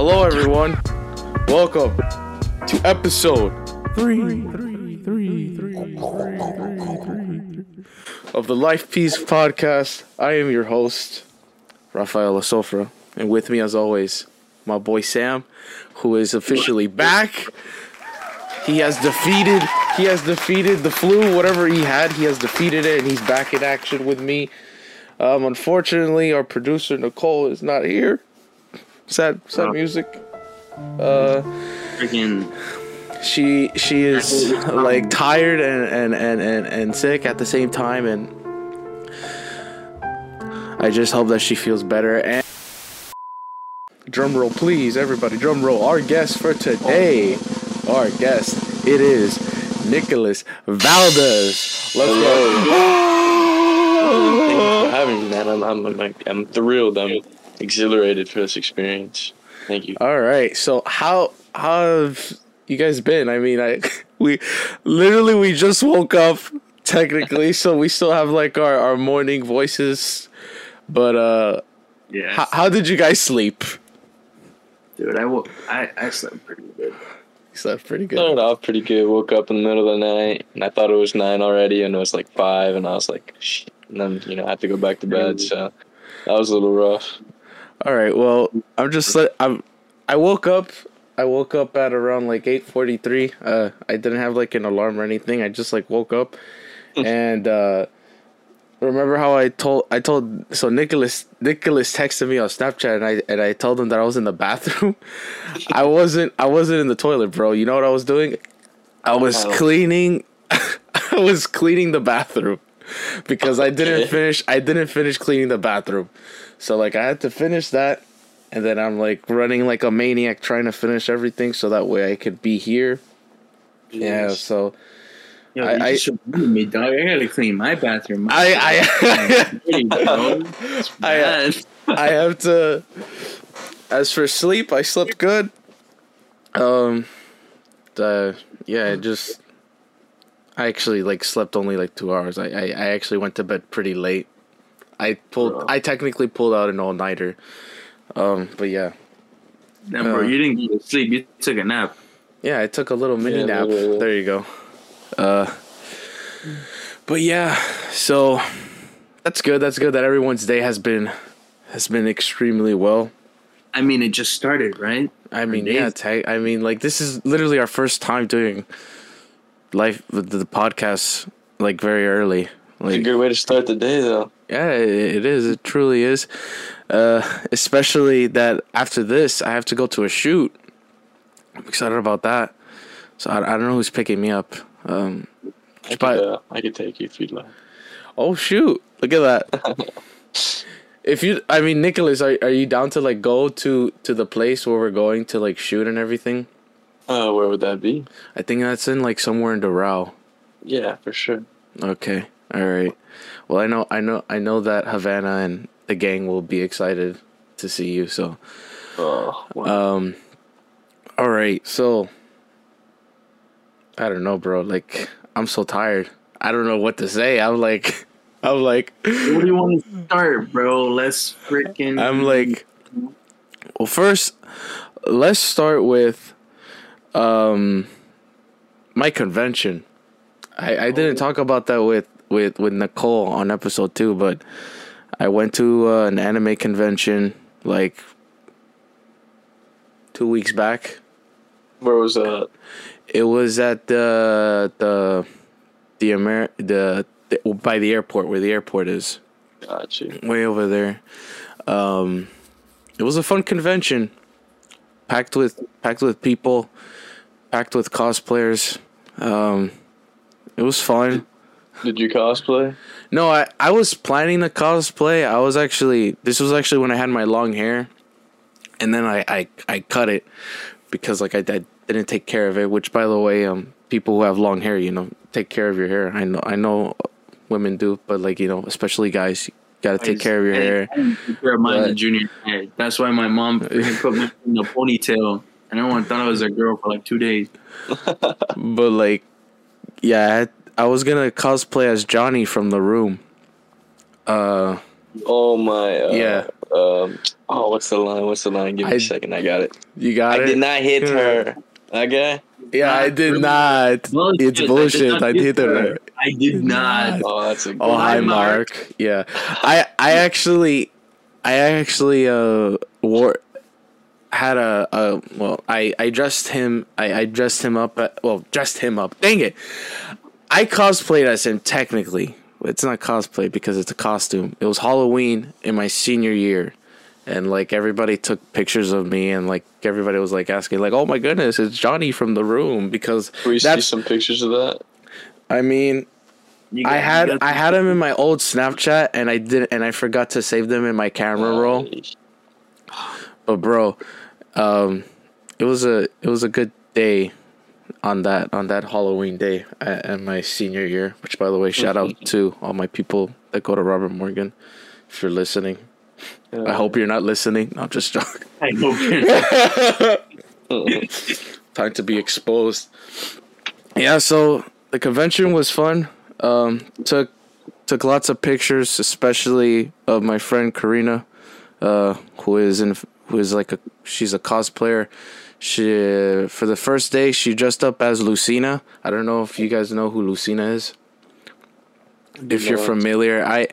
Hello, everyone. Welcome to episode three, of the LifePiece podcast. I am your host, Rafael Azofra, and with me, as always, my boy Sam, who is officially back. He has defeated. He has defeated the flu, whatever he had. He has defeated it, and he's back in action with me. Um, unfortunately, our producer Nicole is not here. Sad, sad Oh. music. Uh, Freaking she she is like tired and and, and, and and sick at the same time, and I just hope that she feels better. And drum roll, please, everybody, drum roll. Our guest for today, our guest, it is Nicholas Valdes. Let's go. Thank you for having me, man. I'm, I'm, I'm, like, I'm thrilled. I'm exhilarated for this experience. Thank you. All right. So how how have you guys been? I mean, I we literally we just woke up technically, so we still have like our our morning voices. But uh Yeah, how, how did you guys sleep? dude. I, woke, I I slept pretty good. You slept pretty good. Started off pretty good. Woke up in the middle of the night, and I thought it was nine already, and it was like five, and I was like, shit. And then you know I had to go back to bed, so that was a little rough. All right. Well, I'm just I'm I woke up I woke up at around like 8:43. Uh I didn't have like an alarm or anything. I just like woke up and uh remember how I told I told so Nicholas Nicholas texted me on Snapchat and I and I told him that I was in the bathroom. I wasn't I wasn't in the toilet, bro. You know what I was doing? I was Oh. cleaning I was cleaning the bathroom because I didn't finish I didn't finish cleaning the bathroom. So like I had to finish that and then I'm like running like a maniac trying to finish everything so that way I could be here. Yeah, so Yo, I- I- me, dog. I gotta clean my bathroom. My I I, I. I have to. As for sleep, I slept good. Um, the yeah, it just. I actually like slept only like two hours. I, I, I actually went to bed pretty late. I pulled. Bro. I technically pulled out an all nighter. Um, but yeah, Damn, bro, uh, you didn't go to sleep. You took a nap. yeah, I took a little mini Yeah, nap. yeah, yeah. There you go. Uh, but yeah, so that's good. That's good that everyone's day has been has been extremely well. I mean, it just started, right? I mean, yeah, ta- I mean, like this is literally our first time doing live the, the podcast like very early. It's a good way to start the day, though. Yeah, it, is. It truly is. Uh, especially that after this, I have to go to a shoot. I'm excited about that. So I, I don't know who's picking me up. Um, I could, But- uh, I could take you if you'd like. oh shoot! Look at that. if you, I mean, Nicholas, are are you down to like go to to the place where we're going to like shoot and everything? Uh, where would that be? I think that's in like somewhere in Doral. Yeah, for sure. Okay. All right. Well, I know, I know, I know that Havana and the gang will be excited to see you. So, Oh, wow. um, all right. So, I don't know, bro. Like, I'm so tired. I don't know what to say. I'm like, I'm like, What do you want to start, bro? Let's freaking. I'm like, well, first, let's start with, um, my convention. I, I didn't talk about that with, with, with Nicole on episode two, but I went to uh, an anime convention like two weeks back. where was that? It was at the the the Amer the, the by the airport where the airport is. Got you. way over there. Um, it was a fun convention, packed with packed with people, packed with cosplayers. Um, it was fun. Did you cosplay? No, I I was planning to cosplay. I was actually this was actually when I had my long hair, and then I I, I cut it because like I, I didn't take care of it. Which by the way, um, people who have long hair, you know, take care of your hair. I know I know women do, but like you know, especially guys, you gotta take care of your hair. I didn't take care of mine But- in junior high. That's why my mom put me in the ponytail, and everyone thought I was a girl for like two days. But like, yeah, I, I was gonna cosplay as Johnny from The Room. Uh, Oh my. Uh, yeah, Um, oh, what's the line? What's the line? Give me a I- second. I got it. You got I it. I did not hit her. That guy. Yeah, I did Really? not. Bullshit. It's I did bullshit. I hit did her. it. I did not. Oh, that's a. Oh, hi, Hi, Mark. Mark. Yeah, I I actually I actually uh wore had a, a well I I dressed him I I dressed him up at, well dressed him up. Dang it, I cosplayed as him technically. It's not cosplay because it's a costume. It was Halloween in my senior year. And like everybody took pictures of me, and like everybody was like asking, like, "Oh my goodness, it's Johnny from the room." Because we see some pictures of that? I mean, You I had I had them in my old Snapchat and I did and I forgot to save them in my camera roll. But bro, um, it was a it was a good day on that on that Halloween day at, at my senior year. Which by the way, shout out to all my people that go to Robert Morgan. If you're listening, I hope you're not listening. No, I'm just joking. I hope you're- Time to be exposed. Yeah, so the convention was fun. Um, took took lots of pictures, especially of my friend Karina, uh, who is in who is like a she's a cosplayer. She for the first day she dressed up as Lucina. I don't know if you guys know who Lucina is. If you're familiar, I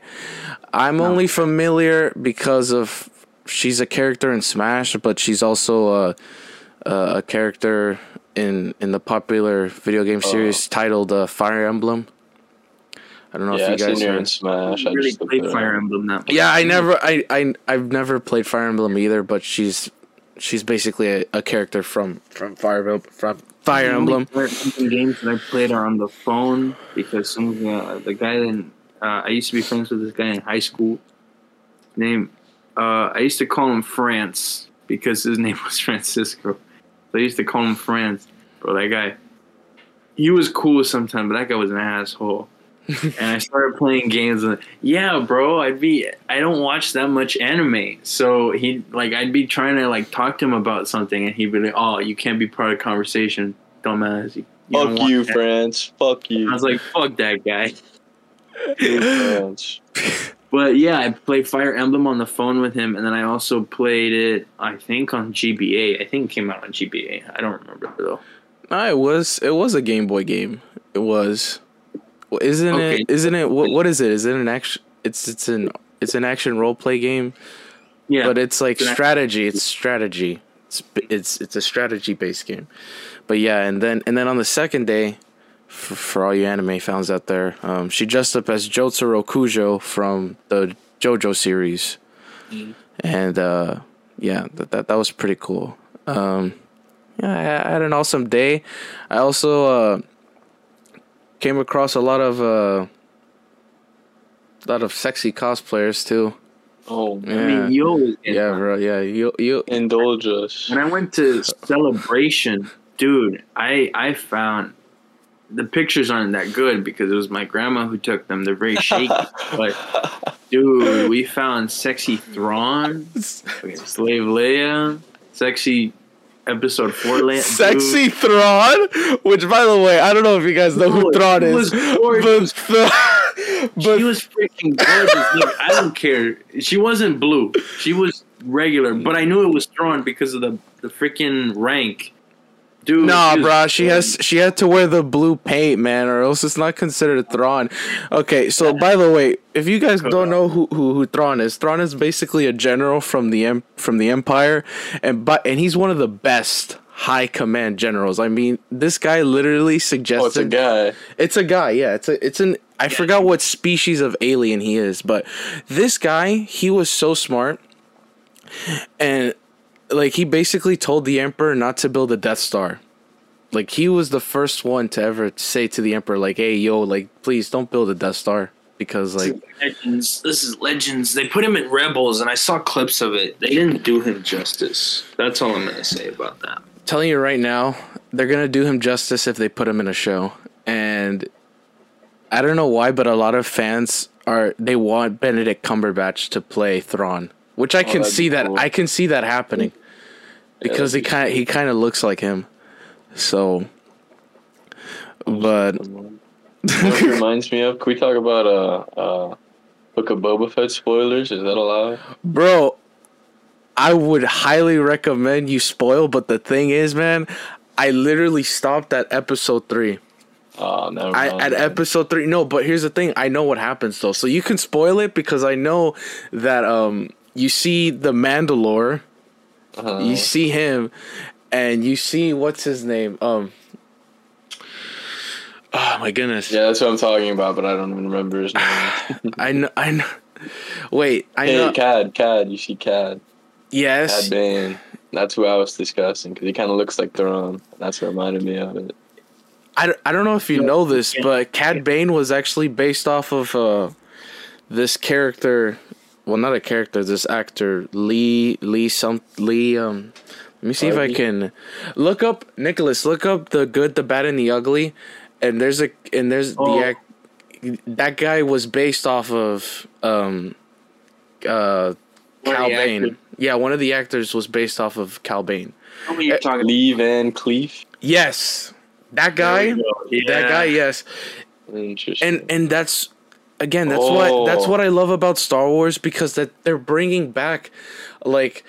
I'm only familiar because of she's a character in Smash, but she's also a a, a character in in the popular video game series titled uh, Fire Emblem. I don't know Yeah, if you seen guys her heard. in Smash. I really just played. Fire Emblem that much. Yeah, I never, I, I, I've never played Fire Emblem either, but she's, she's basically a, a character from from Fire Emblem, from Fire Emblem. Games that I played are on the phone because some of the, uh, the guy in uh, I used to be friends with this guy in high school. Name uh, I used to call him France because his name was Francisco. So I used to call him France. Bro, that guy, he was cool sometimes, but that guy was an asshole. And I started playing games. And yeah, bro, I'd be. I don't watch that much anime, so he like I'd be trying to like talk to him about something, and he'd be like, "Oh, you can't be part of the conversation, dumbass." You, you Fuck you, that." France. Fuck you. I was like, "Fuck that guy." You, But yeah, I played Fire Emblem on the phone with him, and then I also played it. I think on GBA. I think it came out on GBA. I don't remember though. No, it was, it was a Game Boy game. It was, Well, isn't Okay. it? Isn't it? What, what is it? Is it an action? It's, it's an, it's an action role play game, Yeah, but it's like strategy. It's strategy. It's, it's, it's a strategy based game. But yeah, and then, and then on the second day, for, for all you anime fans out there, um, she dressed up as Jotaro Kujo from the JoJo series, and uh, yeah, that, that that was pretty cool. Um, yeah, I, I had an awesome day. I also uh, came across a lot of uh, a lot of sexy cosplayers too. Oh, man. I Yeah, mean, you always yeah, that. bro. Yeah, you you. Indulge us. When I went to celebration, dude, I I found the pictures aren't that good because it was my grandma who took them. They're very shaky. but dude, we found sexy Thrawn, okay, Slave Leia, sexy episode four Land, Sexy Thrawn, which by the way, I don't know if you guys know who Dude, Thrawn is, but, Dude. but She was freaking gorgeous. Like, I don't care. She wasn't blue. She was regular, but I knew it was Thrawn because of the the freaking rank. Dude, Nah, bro, she has she had to wear the blue paint, man, or else it's not considered a Thrawn. Okay, so by the way, if you guys don't know who who, who Thrawn is, Thrawn is basically a general from the em- from the Empire, and but and he's one of the best high command generals. I mean, this guy literally suggested Oh, it's a guy. It's a guy, yeah. It's a it's an I forgot what species of alien he is, but this guy, he was so smart. And like he basically told the emperor not to build a Death Star. Like he was the first one to ever say to the emperor like, "Hey, yo, like please don't build a Death Star because like Legends. This is Legends. They put him in Rebels, and I saw clips of it. They didn't do him justice. That's all I'm gonna say about that. telling you right now, they're gonna do him justice if they put him in a show. And I don't know why, but a lot of fans are they want Benedict Cumberbatch to play Thrawn, which I oh, can that'd see be that. I can see that happening because he kind he kind of looks like him. So, but You know reminds me of? Can we talk about uh uh Book of Boba Fett spoilers? Is that allowed? bro, I would highly recommend you spoil. But the thing is, man, I literally stopped at episode three. Oh no. I at episode three. No, but here's the thing. I know what happens though, so you can spoil it because I know that um you see the Mandalore, uh you see him, and you see what's his name um. Oh my goodness! Yeah, that's what I'm talking about, but I don't even remember his name. I know. I know. Wait, I hey, know. Cad, Cad, you see Cad, Yes. Cad Bane. That's who I was discussing because he kind of looks like Thrawn. That's what reminded me of it. I, I don't know if you know this, but Cad Bane was actually based off of uh, this character. Well, not a character. This actor Lee Lee some Lee. Um, let me see if I can look up Nicholas. Look up the good, the bad, and the ugly. And there's a and there's Oh. the act. That guy was based off of um, uh, One of Cal the Bane. actors. Yeah, one of the actors was based off of Cad Bane. Tell me you're talking Lee Van Cleef. Yes, that guy. That guy. Yes. Interesting. and and that's again that's what that's Oh. what I oh. love about Star Wars because that they're bringing back like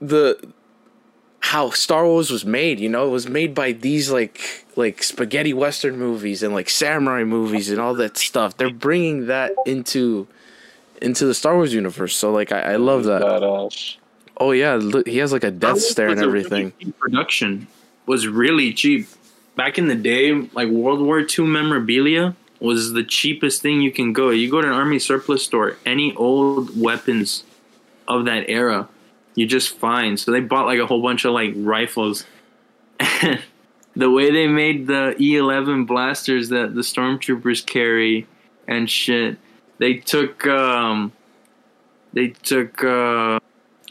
the how Star Wars was made, you know, it was made by these like like spaghetti western movies and like samurai movies and all that stuff. They're bringing that into into the Star Wars universe. So like I, I love that. Badass. Oh yeah, look, he has like a Death Star Stare and was a really everything. production was really cheap. Back in the day, like World War II memorabilia was the cheapest thing you can go. You go to an army surplus store, any old weapons of that era, you just find. So they bought like a whole bunch of like rifles. And the way they made the E11 blasters that the stormtroopers carry and shit, they took um they took uh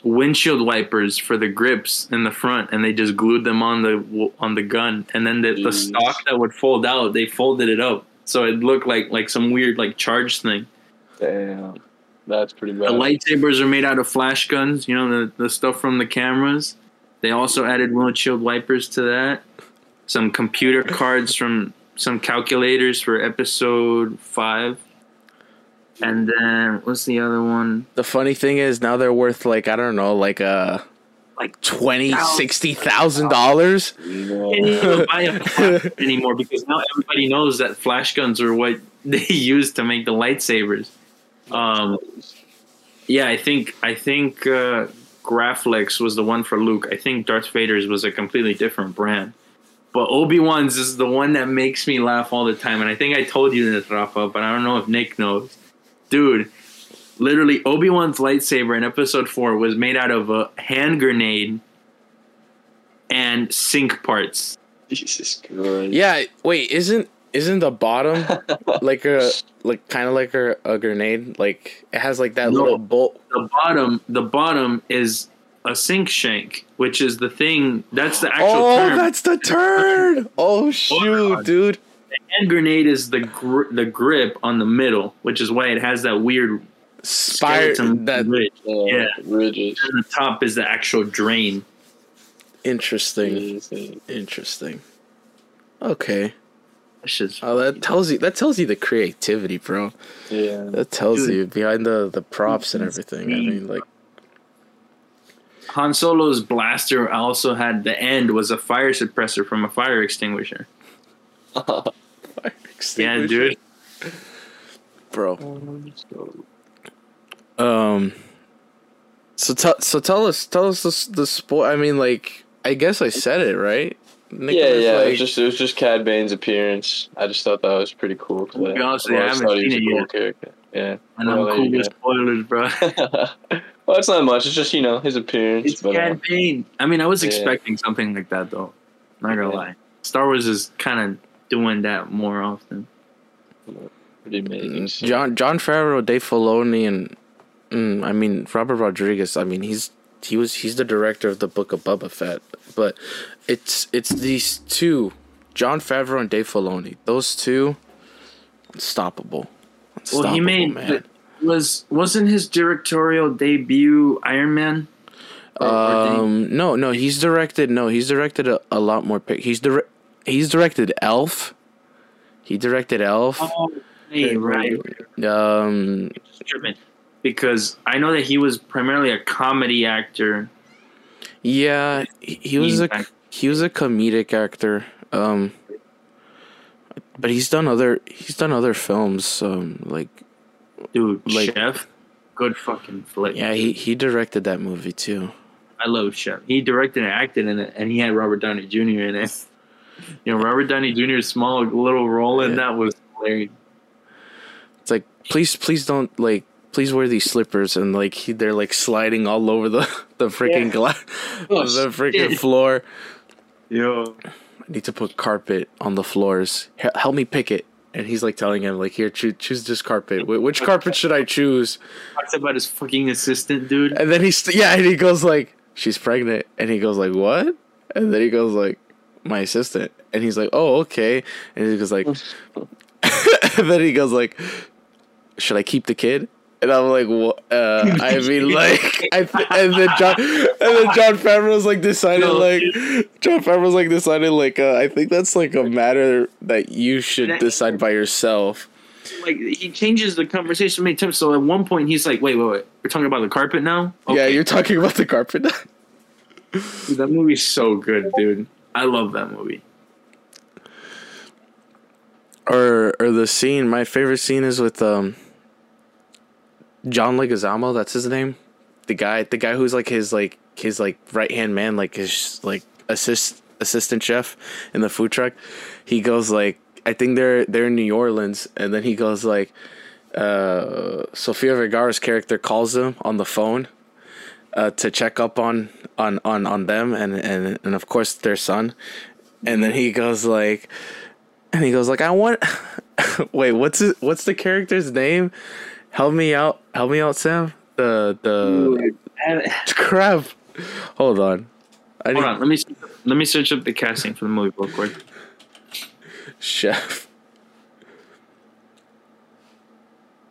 windshield wipers for the grips in the front and they just glued them on the on the gun and then the, the stock that would fold out they folded it up so it looked like like some weird like charge thing. Damn. That's pretty bad. the lightsabers are made out of flash guns you know the, the stuff from the cameras. They also added windshield wipers to that. Some computer cards from some calculators for episode 5 and then what's the other one? The funny thing is now they're worth like I don't know, like uh like twenty, Thousand. sixty thousand dollars. No. can't buy a anymore because now everybody knows that flash guns are what they use to make the lightsabers. Um, yeah, I think I think uh, Graflex was the one for Luke. I think Darth Vader's was a completely different brand. But Obi Wan's is the one that makes me laugh all the time, and I think I told you this, Rafa, but I don't know if Nick knows. Dude, literally, Obi Wan's lightsaber in Episode Four was made out of a hand grenade and sink parts. Jesus Christ. Yeah, wait, isn't isn't the bottom like a like kind of like a, a grenade? Like it has like that No. little bolt. the bottom the bottom is a sink shank, which is the thing that's the actual Oh, term. that's the turn. Oh, oh shoot, God. dude. hand grenade is the gr- the grip on the middle, which is why it has that weird Spire skeleton that ridge. Uh, Yeah. Ridges. And the top is the actual drain. interesting. Crazy. Interesting. Okay. Just Oh, that tells you that tells you the creativity, bro. Yeah. That tells Dude. you behind the the props and everything. I mean, like Han Solo's blaster also had the end was a fire suppressor from a fire extinguisher. fire extinguisher. Yeah, dude. bro. Um. So tell so tell us tell us the the sport. I mean, like I guess I said it right. yeah, Nicholas, yeah. it like- was just it was just Cad Bane's appearance. I just thought that was pretty cool. To be I- honest with you, I haven't thought he was seen a it cool yet. character. Yeah. And Well, I'm there cool you with spoilers, bro. well, it's not much. It's just you know his appearance. It's but, uh, Cad Bane. I mean, I was Yeah. expecting something like that, though. Not gonna Yeah. lie. Star Wars is kind of doing that more often. pretty amazing. John Jon Favreau, Dave Filoni, and mm, I mean Robert Rodriguez. I mean he's he was he's the director of the Book of Boba Fett, but it's it's these two, Jon Favreau and Dave Filoni. Those two, unstoppable. Well, he made man. was wasn't his directorial debut Iron Man? Or- or did he- Um, no, no, he's directed. No, he's directed a, a lot more. Pic- he's dire- He's directed Elf. He directed Elf. oh, hey, right. Um. Because I know that he was primarily a comedy actor. Yeah, he, was a he was a comedic actor. Um, but he's done other he's done other films. Um, like Dude, Like- Chef, good fucking flick. yeah, he he directed that movie too. I love Chef. He directed and acted in it, and he had Robert Downey Jr. in it. You know, Robert Downey Jr.'s small little role in Yeah. that was hilarious. It's like please please don't like please wear these slippers and like he, they're like sliding all over the the freaking Yeah. glass Oh, the freaking shit. floor. Yo, I need to put carpet on the floors. Hel- Help me pick it. And he's like telling him like here choose choose this carpet. Wh- Which carpet should I choose? talks about his fucking assistant, dude. And then he's yeah, and he goes like, "She's pregnant," and he goes like, "What?" And then he goes like, "My assistant," and he's like, "Oh, okay," and he goes like, oh, and then he goes like, "Should I keep the kid?" And I'm like, "What?" Uh, I mean, like, I th- and then John, and then Jon Favreau's like decided No, like, Jon Favreau's like decided like, uh, I think that's like a matter that you should decide by yourself. Like he changes the conversation many times. So at one point he's like, "Wait, wait, wait. We're talking about the carpet now." Yeah, you're talking about the carpet. Dude, that movie's so good, dude. I love that movie. or or the scene my favorite scene is with um John Leguizamo that's his name the guy the guy who's like his like his like right hand man like his like assist assistant chef in the food truck he goes like I think they're they're in New Orleans and then he goes like uh Sofia Vergara's character calls him on the phone uh to check up on on on on them and and and of course their son and then he goes like and he goes like, "I want." Wait, what's it? What's the character's name? Help me out! Help me out, Sam. The the crap. Hold on. I need Hold on, let me let me search up the casting for the movie real quick. chef.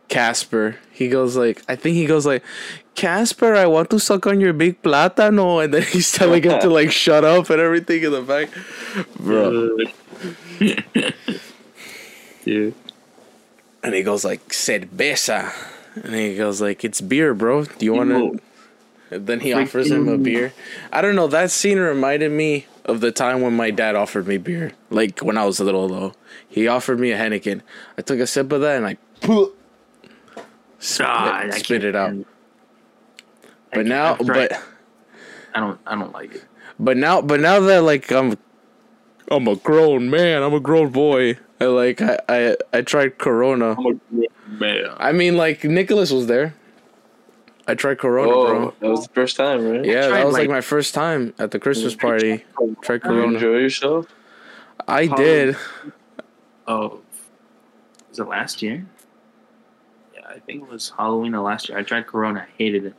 Casper. He goes like, I think he goes like, Casper, I want to suck on your big plátano, and then he's telling him to like shut up and everything in the back, bro. Dude. And he goes like, cerveza, and he goes like, it's beer, bro. Do you want to? Then he offers him a beer. I don't know. That scene reminded me of the time when my dad offered me beer. Like when I was a little, though. He offered me a Heineken. I took a sip of that and I spit, Ah, it, I spit it out. But now, can't- I've but I don't I don't like it. but now, but now that like I'm, I'm a grown man. I'm a grown boy. I like I I, I tried Corona. Man. I mean, like Nicholas was there. I tried Corona, Oh, bro. that was the first time, right? Yeah, that was like like- my first time at the Christmas party. Tried Did you Corona. enjoy yourself? I How- did. Um, oh, was it last year? Yeah, I think it was Halloween of last year. I tried Corona. I hated it.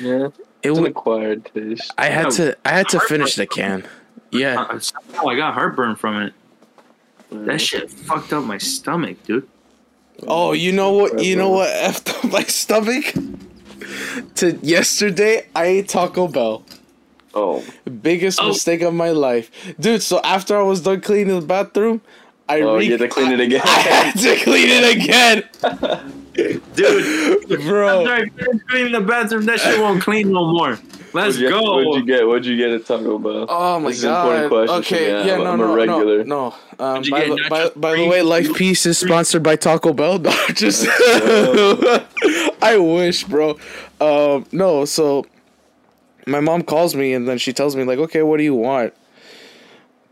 Yeah. It was. acquired taste. I had No. to. I had to finish the can. Yeah. Uh, somehow I got heartburn from it. That mm-hmm. shit fucked up my stomach, dude. Oh, you know what? You know what? Effed up my stomach. To yesterday, I ate Taco Bell. Oh, Biggest Oh. mistake of my life, dude. So after I was done cleaning the bathroom, I oh, re- you had to clean it again. I had to clean it again, Dude, bro. after I finished cleaning the bathroom, that shit won't clean no more. Let's What'd you, go. What'd you get? What'd you get at Taco Bell? Oh my This is an important god. question Okay, for me. yeah, I'm- no, I'm a no, regular. no, no. Um, by, the, by, nacho by the way, LifePiece is sponsored by Taco Bell. No, just I wish, bro. Um, no, so my mom calls me and then she tells me like, okay, what do you want?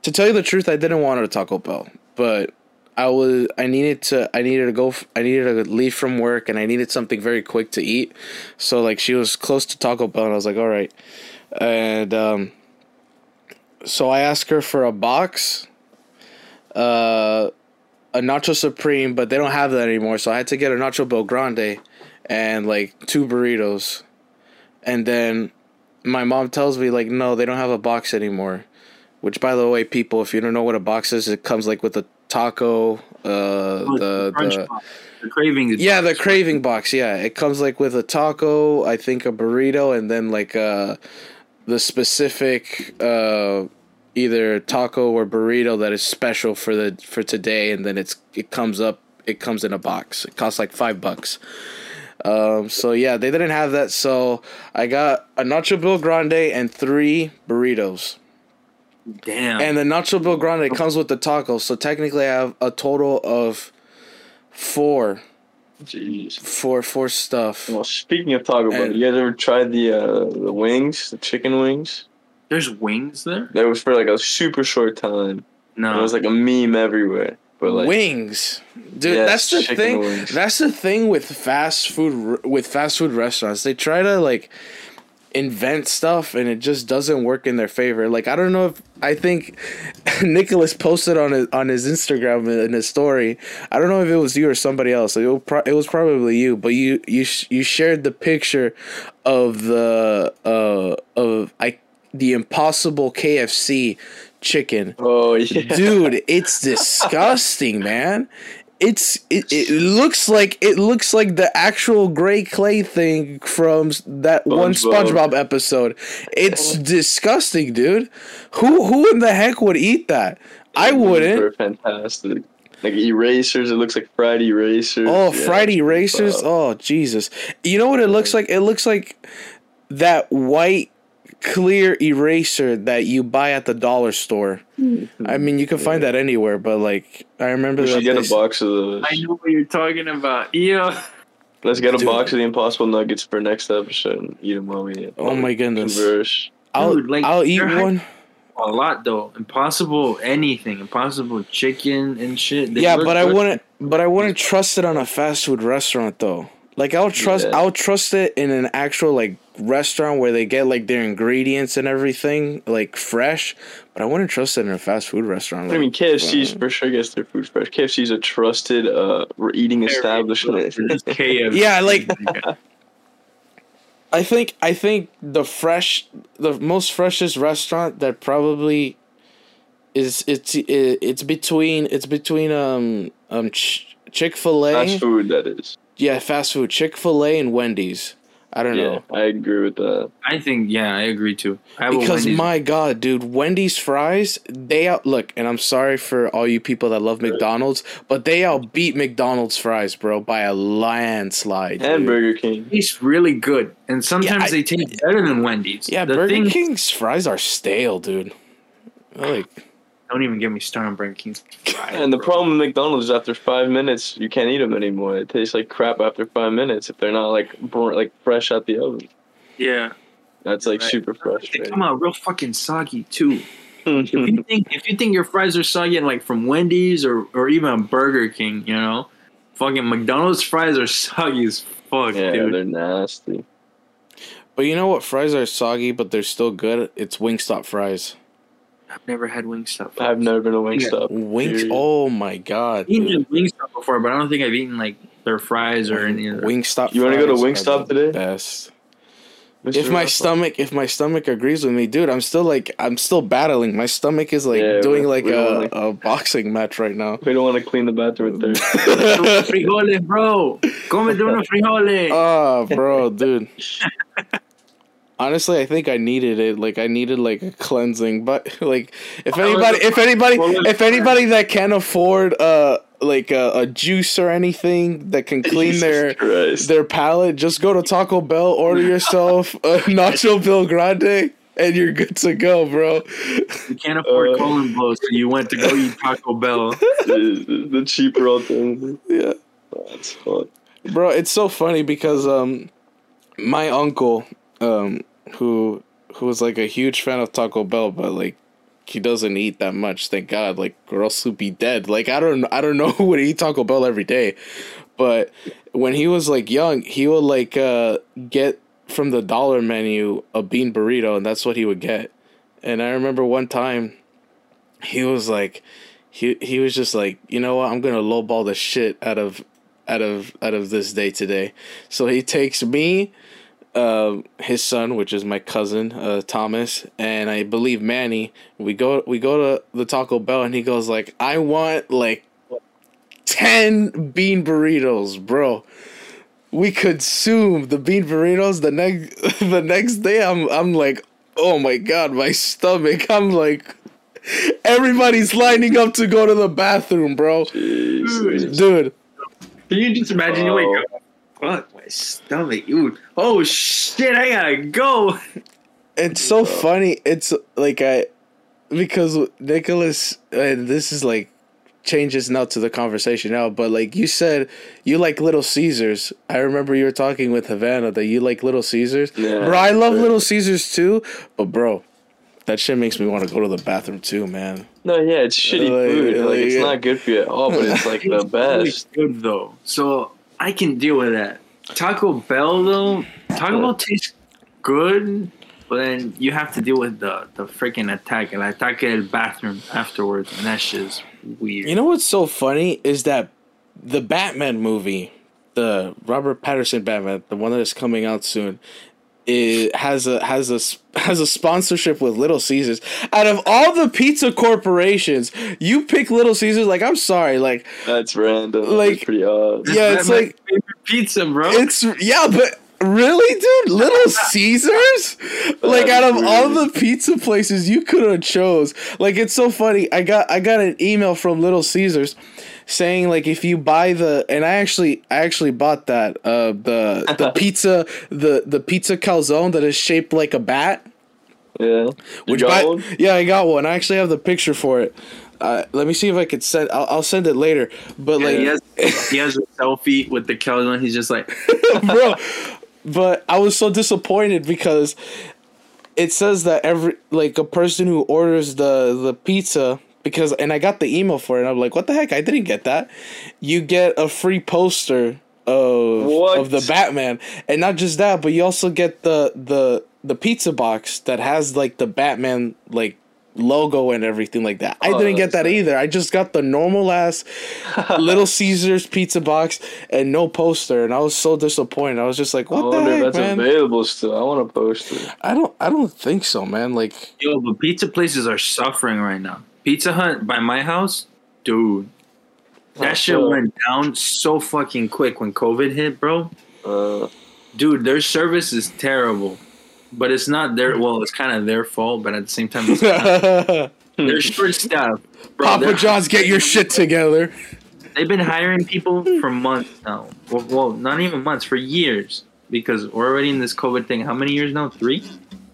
To tell you the truth, I didn't want a Taco Bell, but I was I needed to I needed to go I needed to leave from work and I needed something very quick to eat. So like she was close to Taco Bell and I was like, all right, and um, so I asked her for a box, uh, a nacho supreme, but they don't have that anymore. So I had to get a nacho bell grande, and like two burritos, and then my mom tells me like, no, they don't have a box anymore. Which, by the way, people, if you don't know what a box is, it comes like with a taco, uh, the Crunch the the craving. yeah, the craving box. Yeah, it comes like with a taco, I think a burrito, and then like uh, the specific uh, either taco or burrito that is special for the for today, and then it's it comes up. It comes in a box. It costs like five bucks. Um, so yeah, they didn't have that. So I got a Nacho Bell Grande and three burritos. Damn. And the Nacho Bell Grande comes with the taco. So technically, I have a total of four, Jeez. four, four stuff. Well, speaking of Taco Bell, And- you guys ever tried the uh, the wings, the chicken wings? There's wings there? That was for like a super short time. No. It was like a meme everywhere. But like, wings, dude. Yes, that's the thing. wings. That's the thing with fast food. With fast food restaurants, they try to like invent stuff, and it just doesn't work in their favor. Like I don't know if I think Nicholas posted on his on his Instagram in his story. I don't know if it was you or somebody else. It was, pro- it was probably you, but you you sh- you shared the picture of the uh of I the Impossible KFC chicken oh yeah, dude it's disgusting man it's it, it looks like it looks like the actual gray clay thing from that one SpongeBob. SpongeBob episode. It's oh. disgusting, dude. Who who in the heck would eat that? I wouldn't. They're fantastic. Like erasers, it looks like fried erasers. Oh, Yeah, fried erasers. Oh, Jesus. You know what it looks like? It looks like that white clear eraser that you buy at the dollar store. Hmm. I mean, you can find that anywhere, but like I remember We that should get they a s- box of those. I know what you're talking about. Yeah. Let's get a Dude. box of the Impossible Nuggets for next episode and eat them while we. Uh, oh my goodness. Converse. I'll Dude, like, I'll eat one. A lot though. Impossible anything. Impossible chicken and shit. They Yeah, look but I wouldn't. But I wouldn't trust it on a fast food restaurant though. Like I'll trust. Yeah. I'll trust it in an actual like restaurant where they get like their ingredients and everything like fresh. But I wouldn't trust it in a fast food restaurant. I mean, Like, KFC's for sure gets their food fresh. KFC's a trusted uh, eating establishment. KFC. Yeah, like- I think. I think the fresh, the most freshest restaurant that probably is it's it's between it's between um um Ch- Chick Fil A. Fast food, that is. Yeah, fast food. Chick Fil A and Wendy's. I don't Yeah, know. I agree with that. I think yeah, I agree too. I Because my God, dude, Wendy's fries, they out look, and I'm sorry for all you people that love McDonald's, but they outbeat McDonald's fries, bro, by a landslide. dude. And Burger King. tastes really good, and sometimes I- they taste better than Wendy's. Yeah, the Burger thing, King's fries are stale, dude. Like Don't even get me started on Burger King's fries. And the bro. problem with McDonald's is after five minutes, you can't eat them anymore. It tastes like crap after five minutes if they're not like br- like fresh out the oven. yeah, That's like Right. super fresh. they come out real fucking soggy too. if you think if you think your fries are soggy and like from Wendy's or or even a Burger King, you know, fucking McDonald's fries are soggy as fuck, yeah, dude. they're nasty. But you know what fries are soggy but they're still good? It's Wingstop fries. I've never had Wingstop. I've never been to Yeah. Wingstop. Wings period. Oh my god. I've eaten. Wingstop before, but I don't think I've eaten like their fries or any of. Wingstop. You wanna go to fries are Wingstop today? Best. Mr. If my Rafa. stomach, if my stomach agrees with me, dude, I'm still like, I'm still battling. My stomach is like Yeah, doing like we don't a, a boxing match right now. we don't want to clean the bathroom with thirst. frijoles, bro. Come de unos frijoles. Oh, bro, dude. Honestly, I think I needed it. Like, I needed like a cleansing. But like, if anybody, if anybody, if anybody that can afford uh like a, a juice or anything that can clean their Christ. their palate, just go to Taco Bell, order yourself a Nacho Bell Grande, and you're good to go, bro. You can't afford Uh, colon blows, so you went to go eat Taco Bell. the, the cheaper alternative. Yeah. That's fun. bro it's so funny because um my uncle um who who was like a huge fan of taco bell but like he doesn't eat that much thank god. Like or else he'd be dead. Like i don't i don't know who would eat taco bell every day. But when he was like young he would like uh get from the dollar menu a bean burrito and that's what he would get. And i remember one time he was like he he was just like you know what? I'm gonna lowball the shit out of out of out of this day today. So he takes me, uh, his son, which is my cousin uh, Thomas, and I believe Manny. We go we go to the Taco Bell, and he goes like, "I want like ten bean burritos, bro." We consume the bean burritos the next the next day. I'm I'm like, oh my god, my stomach. I'm like. Everybody's lining up to go to the bathroom, bro. Jesus. Dude, Can you just imagine you wake up fuck, my stomach. Ooh. Oh shit, I gotta go. It's so funny. It's like I because Nicholas and this is like changes now to the conversation now, but like you said you like Little Caesars. I remember you were talking with Havana that you like Little Caesars. Yeah, bro, I love sure. Little Caesars too, but bro, that shit makes me want to go to the bathroom too, man. No, yeah, it's shitty Like- food. Like, like, it's yeah. not good for you at all, but it's like the It's really best. good though. So I can deal with that. Taco Bell though, Taco Bell tastes good, but then you have to deal with the the freaking attack and I attack the bathroom afterwards, and that's just weird. You know what's so funny is that the Batman movie, the Robert Pattinson Batman, the one that is coming out soon, it has a has a s- has a sponsorship with Little Caesars. Out of all the pizza corporations, you pick Little Caesars. Like, I'm sorry, like, That's random. Like- Like pretty odd. yeah, it's like pizza, bro. it's yeah, but really, dude, Little Caesars. Like, out of all the pizza places you could have chose, like, it's so funny. I got I got an email from Little Caesars saying like if you buy the and I actually I actually bought that uh the the pizza the the pizza calzone that is shaped like a bat. Yeah. You Which got by, one? yeah, I got one. I actually have the picture for it. Uh, let me see if I could send. I'll, I'll send it later. But Yeah, like, he has he has a selfie with the calzone. He's just like, bro. But I was so disappointed because it says that every like a person who orders the the pizza because and I got the email for it and I'm like, what the heck? I didn't get that. You get a free poster of What? of the Batman, and not just that, but you also get the the the pizza box that has like the Batman like logo and everything like that. I Oh, didn't get that's that either. I just got the normal ass Little Caesars pizza box and no poster, and I was so disappointed. I was just like, I "What the wonder if heck, that's man?" available still. I want a poster. I don't, I don't think so, man. Like, yo, but pizza places are suffering right now. Pizza Hut by my house, dude. That Oh, shit sure. went down so fucking quick when COVID hit, bro. Uh, Dude, their service is terrible. But it's not their well, it's kind of their fault, but at the same time, it's not. they're short staffed. Bro, Papa John's, get your shit together. They've been hiring people for months now. Well, well, not even months, for years. Because we're already in this COVID thing. How many years now? Three?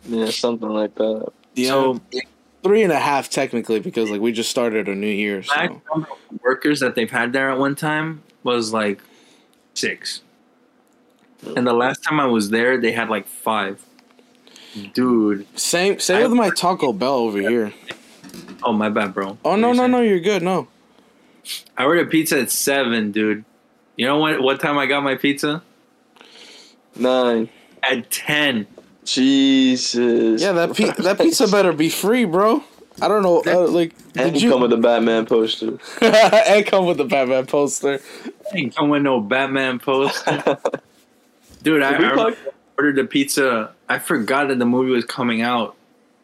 yeah, something like that. Yeah, So three and a half technically because like we just started a new year. So. max number workers that they've had there at one time was like six. And the last time I was there, they had like five. Dude. Same, same with my Taco Bell over here. Oh, my bad, bro. Oh no, no, no, you're good. No, I ordered pizza at seven, dude. You know what? What time I got my pizza? Nine. At ten. Jesus. yeah, that pi- that pizza better be free, bro. I don't know, uh, like And did you you come with the Batman poster. and come with the Batman poster? Ain't come with no Batman poster. dude. I, Did we I talk- ordered the pizza. I forgot that the movie was coming out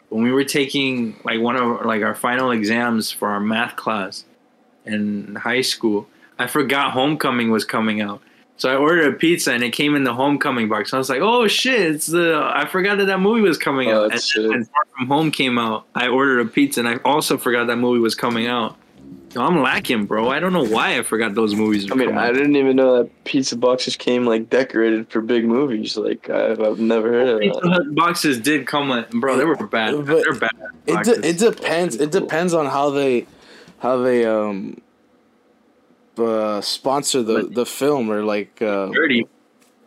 when we were taking like one of like our final exams for our math class in high school. I forgot Homecoming was coming out. So I ordered a pizza and it came in the Homecoming box. I was like, "Oh shit! It's the I forgot that that movie was coming Oh, out." And that's then when Far From Home came out, I ordered a pizza and I also forgot that movie was coming out. So I'm lacking, bro. I don't know why I forgot those movies. I mean, I didn't even know that pizza boxes came like decorated for big movies. Like I've, I've never heard of Pizza that. Boxes did come with, bro. They were bad. But They're bad. It de- it depends. It depends on how they how they um uh sponsor the the film or like uh dirty.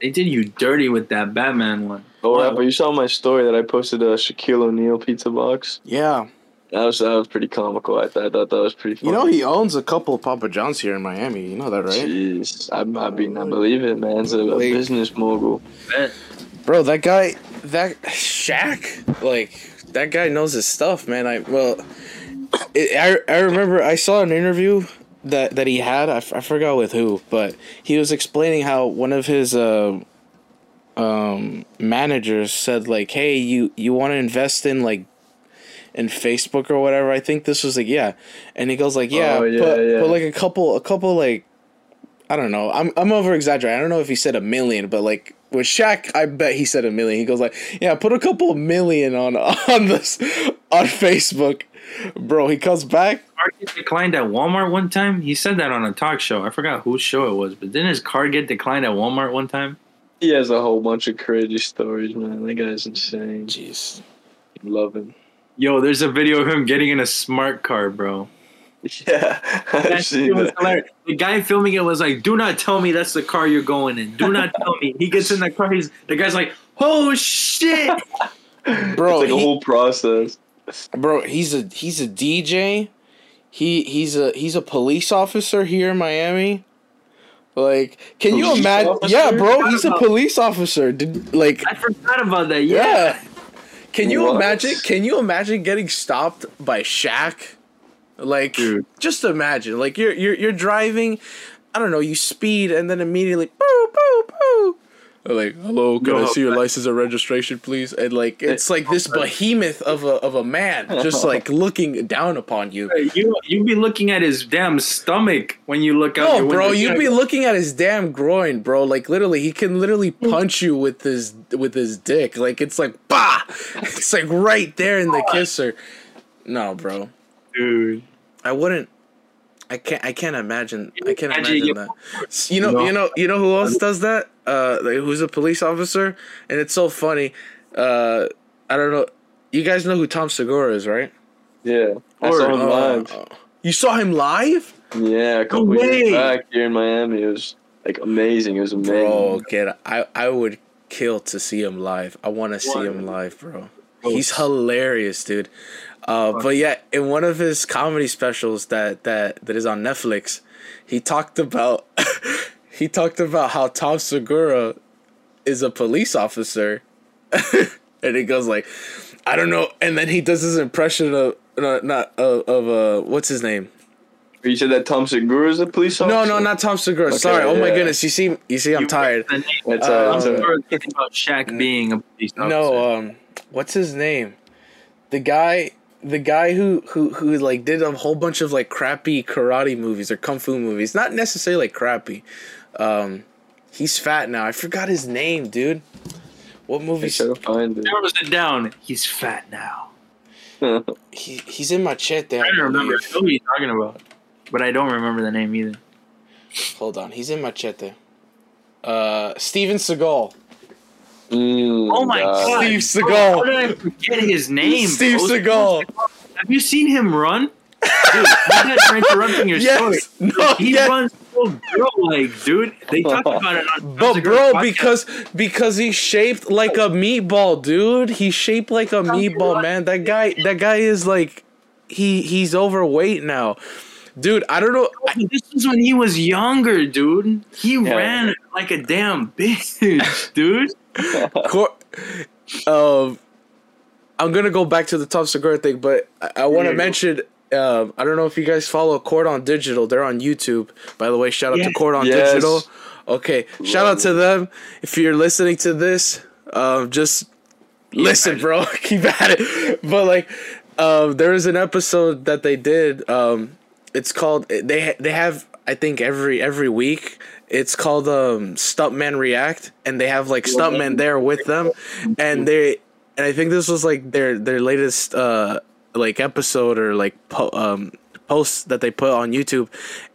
They did you dirty with that Batman one. Oh, yeah, but you saw my story that I posted a Shaquille O'Neal pizza box. yeah. That was that was pretty comical. I, thought I thought that was pretty. Funny. You know he owns a couple of Papa John's here in Miami. You know that, right? Jeez, I, I mean, I believe it, man. It's a, a business mogul. Bro, that guy, that Shaq, like that guy knows his stuff, man. I well, it, I I remember I saw an interview that that he had. I, f- I forgot with who, but he was explaining how one of his uh, um managers said like, "Hey, you you want to invest in like." In Facebook or whatever, I think this was like yeah, and he goes like yeah, Oh, yeah, put, yeah. put like a couple, a couple like I don't know. I'm I'm over exaggerating. I don't know if he said a million, but like with Shaq, I bet he said a million. He goes like, "Yeah, put a couple million on on this on Facebook." Bro, he comes back car get declined at Walmart one time? He said that on a talk show. I forgot whose show it was, but didn't his car get declined at Walmart one time? He has a whole bunch of crazy stories, man. That guy's insane. Jeez. Love him. Yo, there's a video of him getting in a smart car, bro. Yeah, I've seen that. hilarious. The guy filming it was like, "Do not tell me that's the car you're going in. Do not tell me." He gets in the car. He's the guy's like, "Oh shit!" Bro, it's like a whole process. Bro, he's a he's a DJ. He he's a he's a police officer here in Miami. Like, can you imagine? officer? Yeah, bro, he's a police officer. Did like I forgot about that. Yeah. yeah. Can you What? imagine? Can you imagine getting stopped by Shaq? Like, Dude. just imagine. Like you're you're you're driving. I don't know. You speed and then immediately boo boo boo. Like, hello, can I see your license or registration, please? And like, it's like this behemoth of a of a man just like looking down upon you. You you'd be looking at his damn stomach when you look out. No, bro, you'd be looking at his damn groin, bro. Like literally, he can literally mm. punch you with his with his dick. Like it's like bah, it's like right there in the kisser. No, bro, dude. I wouldn't. I can't. I can't imagine. I can't imagine that. You know. You know. You know who else does that? Uh, who's a police officer? And it's so funny. Uh, I don't know. You guys know who Tom Segura is, right? Yeah, I Or- saw him Uh, live. you saw him live, Yeah, a couple No years back here in Miami, it was like amazing. It was amazing. bro. Get. I. I would kill to see him live. I want to see him live, bro. Oh. He's hilarious, dude. Uh, but yeah, in one of his comedy specials that that that is on Netflix, he talked about he talked about how Tom Segura is a police officer, and he goes like, I don't know, and then he does his impression of not not of, of uh what's his name? You said that Tom Segura is a police officer? No, no, not Tom Segura. Okay, Sorry. Oh my goodness. You see, you see, I'm You- tired. That's Uh, I'm uh, sure about Shaq being a police officer. No, um, what's his name? The guy, the guy who who who like did a whole bunch of like crappy karate movies or kung fu movies. Not necessarily like crappy. Um, he's fat now. I forgot his name, dude. What I movies? try find it. narrows it down. He's fat now. He he's in Machete. I I don't remember. believe. I know who you're talking about, but I don't remember the name either. Hold on, he's in Machete. Uh, Steven Seagal. Mm, Oh my god, Steve Bro, Seagal. How did I forget his name? Steve? Seagal. Have you seen him run? Dude, I'm not interrupting your story. No. He yes. runs so bro like, dude. They talk about it on. But bro, podcast. because because he's shaped like a meatball, dude. He's shaped like a meatball, man. That guy, that guy is like, he he's overweight now, dude. I don't know. I, this was when he was younger, dude. He Yeah. ran like a damn bitch, dude. Cor- um, I'm gonna go back to the Tom Segura thing, but I, I want to mention. Um, I don't know if you guys follow Corridor Digital. They're on YouTube. By the way, shout out to Yes. Corridor Yes. Digital. Okay, shout out to them. If you're listening to this, um, just listen, bro. Keep at it. But like, um, there was an episode that they did. Um, it's called they they have I think every every week. It's called um, Stuntman React, and they have like stuntmen there with them, and they and I think this was like their their latest uh like episode or like po- um post that they put on YouTube,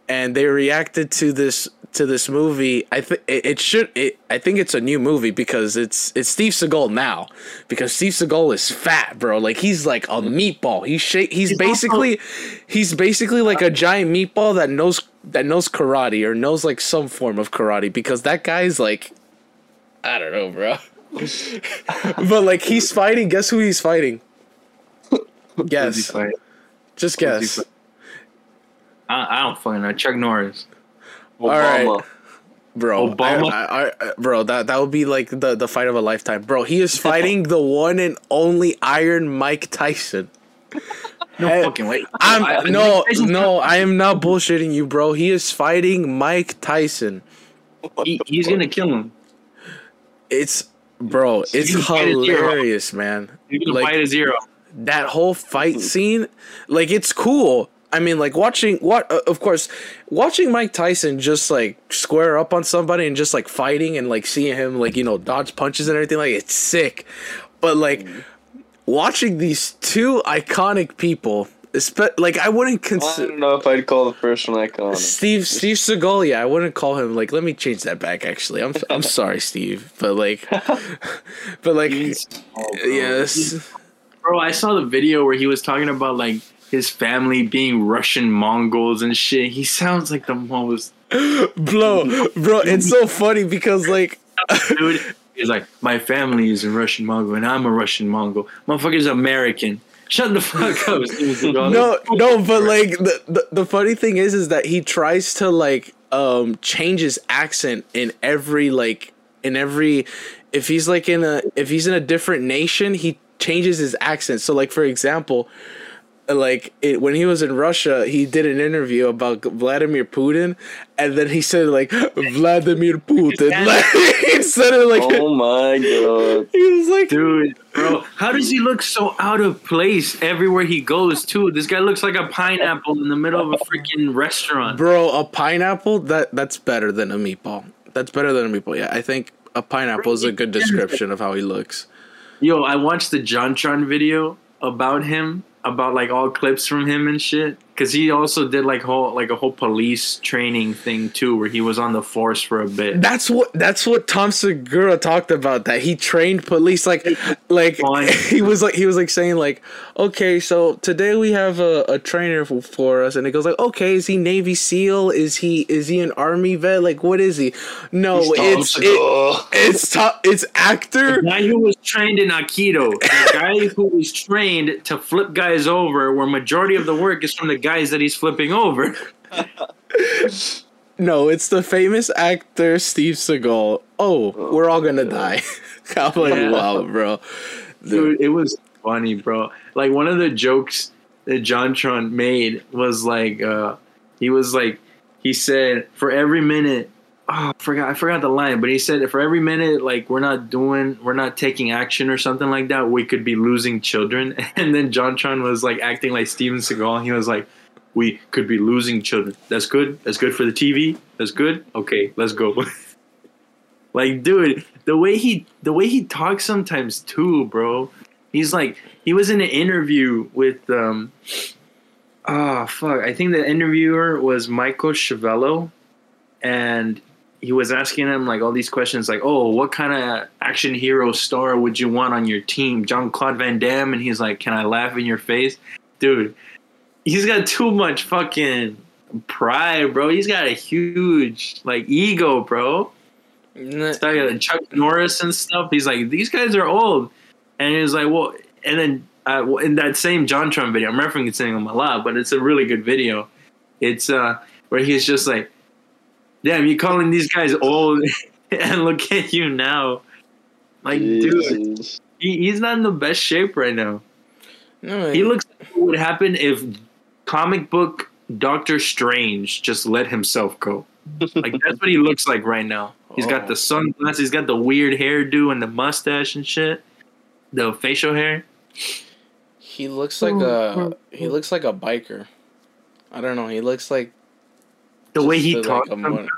and they reacted to this to this movie. I think it, it should. It, I think it's a new movie because it's it's Steve Seagal now because Steve Seagal is fat, bro. Like he's like a meatball. He's shape. He's, He's basically he's basically like a giant meatball that knows that knows karate or knows like some form of karate because that guy's like I don't know, bro. but like he's fighting. Guess who he's fighting? Guess. Just guess. I, I don't fucking know. Chuck Norris. right. Obama. bro. Obama? I, I, bro, that that would be like the the fight of a lifetime, bro. He is fighting the one and only Iron Mike Tyson. No Hey, fucking way. I'm no no, I am not bullshitting you, bro. He is fighting Mike Tyson. He, he's gonna kill him. It's bro, it's gonna fight a zero. hilarious, man. He's gonna Like- fight a zero. That whole fight scene like it's cool i mean like watching what uh, of course watching mike tyson just like square up on somebody and just like fighting and like seeing him like you know dodge punches and everything like it's sick but like watching these two iconic people Espe- like I wouldn't consider. I don't know if I'd call the first one iconic. Steve Steve Seagal. Yeah, I wouldn't call him like. Let me change that back. Actually, I'm I'm sorry, Steve, but like, but like, yes, Bro, I saw the video where he was talking about like his family being Russian Mongols and shit. He sounds like the most bro, bro. It's so funny because like, dude. He's like, my family is a Russian Mongol and I'm a Russian Mongol. Motherfucker's American. Shut the fuck up, no, no, but like the, the the funny thing is, is that he tries to like um change his accent in every like in every if he's like in a if he's in a different nation, he changes his accent. So like for example, like it, when he was in Russia, he did an interview about Vladimir Putin, and then he said like Vladimir Putin. Like, he said it like oh my god. he was like, Dude, bro, how does he look so out of place everywhere he goes, too? This guy looks like a pineapple in the middle of a freaking restaurant. bro, a pineapple that that's better than a meatball. That's better than a meatball. Yeah, I think a pineapple is a good description of how he looks. Yo, I watched the JonTron video about him, about like all clips from him and shit. Cause he also did like whole like a whole police training thing too, where he was on the force for a bit. That's what that's what Tom Segura talked about. That he trained police like like Fine. he was like he was like saying like okay so today we have a, a trainer for, for us and it goes like okay is he Navy SEAL is he is he an Army vet like what is he? No it's it, it's to, it's actor. The guy who was trained in Aikido, the guy who was trained to flip guys over, where majority of the work is from the guys that he's flipping over. No, it's the famous actor Steve Seagal. Oh, we're all gonna die. I'm like, Yeah. wow, bro. Dude, it was funny, bro. Like one of the jokes that JonTron made was like, uh, he was like, he said, for every minute, oh, I forgot, I forgot the line, but he said for every minute, like we're not doing, we're not taking action or something like that, we could be losing children. And then John JonTron was like acting like Steven Seagal. He was like, we could be losing children. That's good. That's good for the TV. That's good. Okay, let's go. like, dude, the way he the way he talks sometimes too, bro. He's like he was in an interview with um oh fuck. I think the interviewer was Michael Chavello and he was asking him like all these questions like, "Oh, what kind of action hero star would you want on your team?" Jean-Claude Van Damme and he's like, "Can I laugh in your face?" Dude, he's got too much fucking pride, bro. He's got a huge like ego, bro. It's like Chuck Norris and stuff. He's like, these guys are old, and he was like, well, and then uh, in that same JonTron video, I'm referencing him a lot, but it's a really good video. It's uh where he's just like, damn, you calling these guys old, and look at you now, like, dude, he, he's not in the best shape right now. No, He looks like what would happen if comic book Doctor Strange just let himself go. Like that's what he looks like right now. He's got oh. the sunglasses, he's got the weird hairdo and the mustache and shit. The facial hair. He looks like a he looks like a biker. I don't know. He looks like The way he the, like, talks sometimes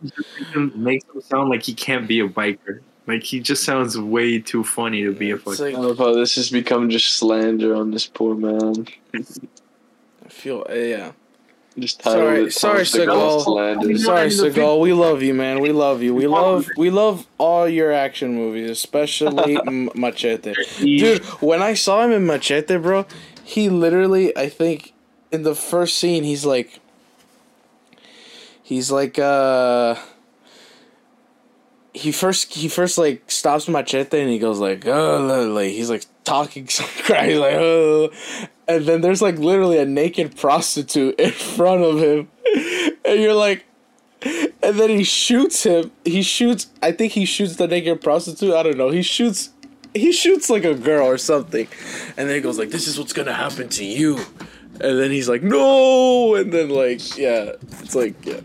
makes him, sound like he can't be a biker. Like he just sounds way too funny to be a it's fucking. I love how this has become just slander on this poor man. I feel uh, yeah. Just Sorry- title sorry, Seagal. Sorry, Seagal. We love you, man. We love you. We love we love all your action movies, especially M- Machete. Dude, when I saw him in Machete, bro, he literally, I think, in the first scene, he's like, he's like, uh, he first, he first like stops Machete and he goes like, oh, like he's like talking some he's like, oh, and then there's like literally a naked prostitute in front of him, and you're like. And then he shoots him. He shoots. I think he shoots the naked prostitute. I don't know. He shoots he shoots like a girl or something and then he goes like this is what's gonna happen to you and then he's like no and then like yeah it's like yeah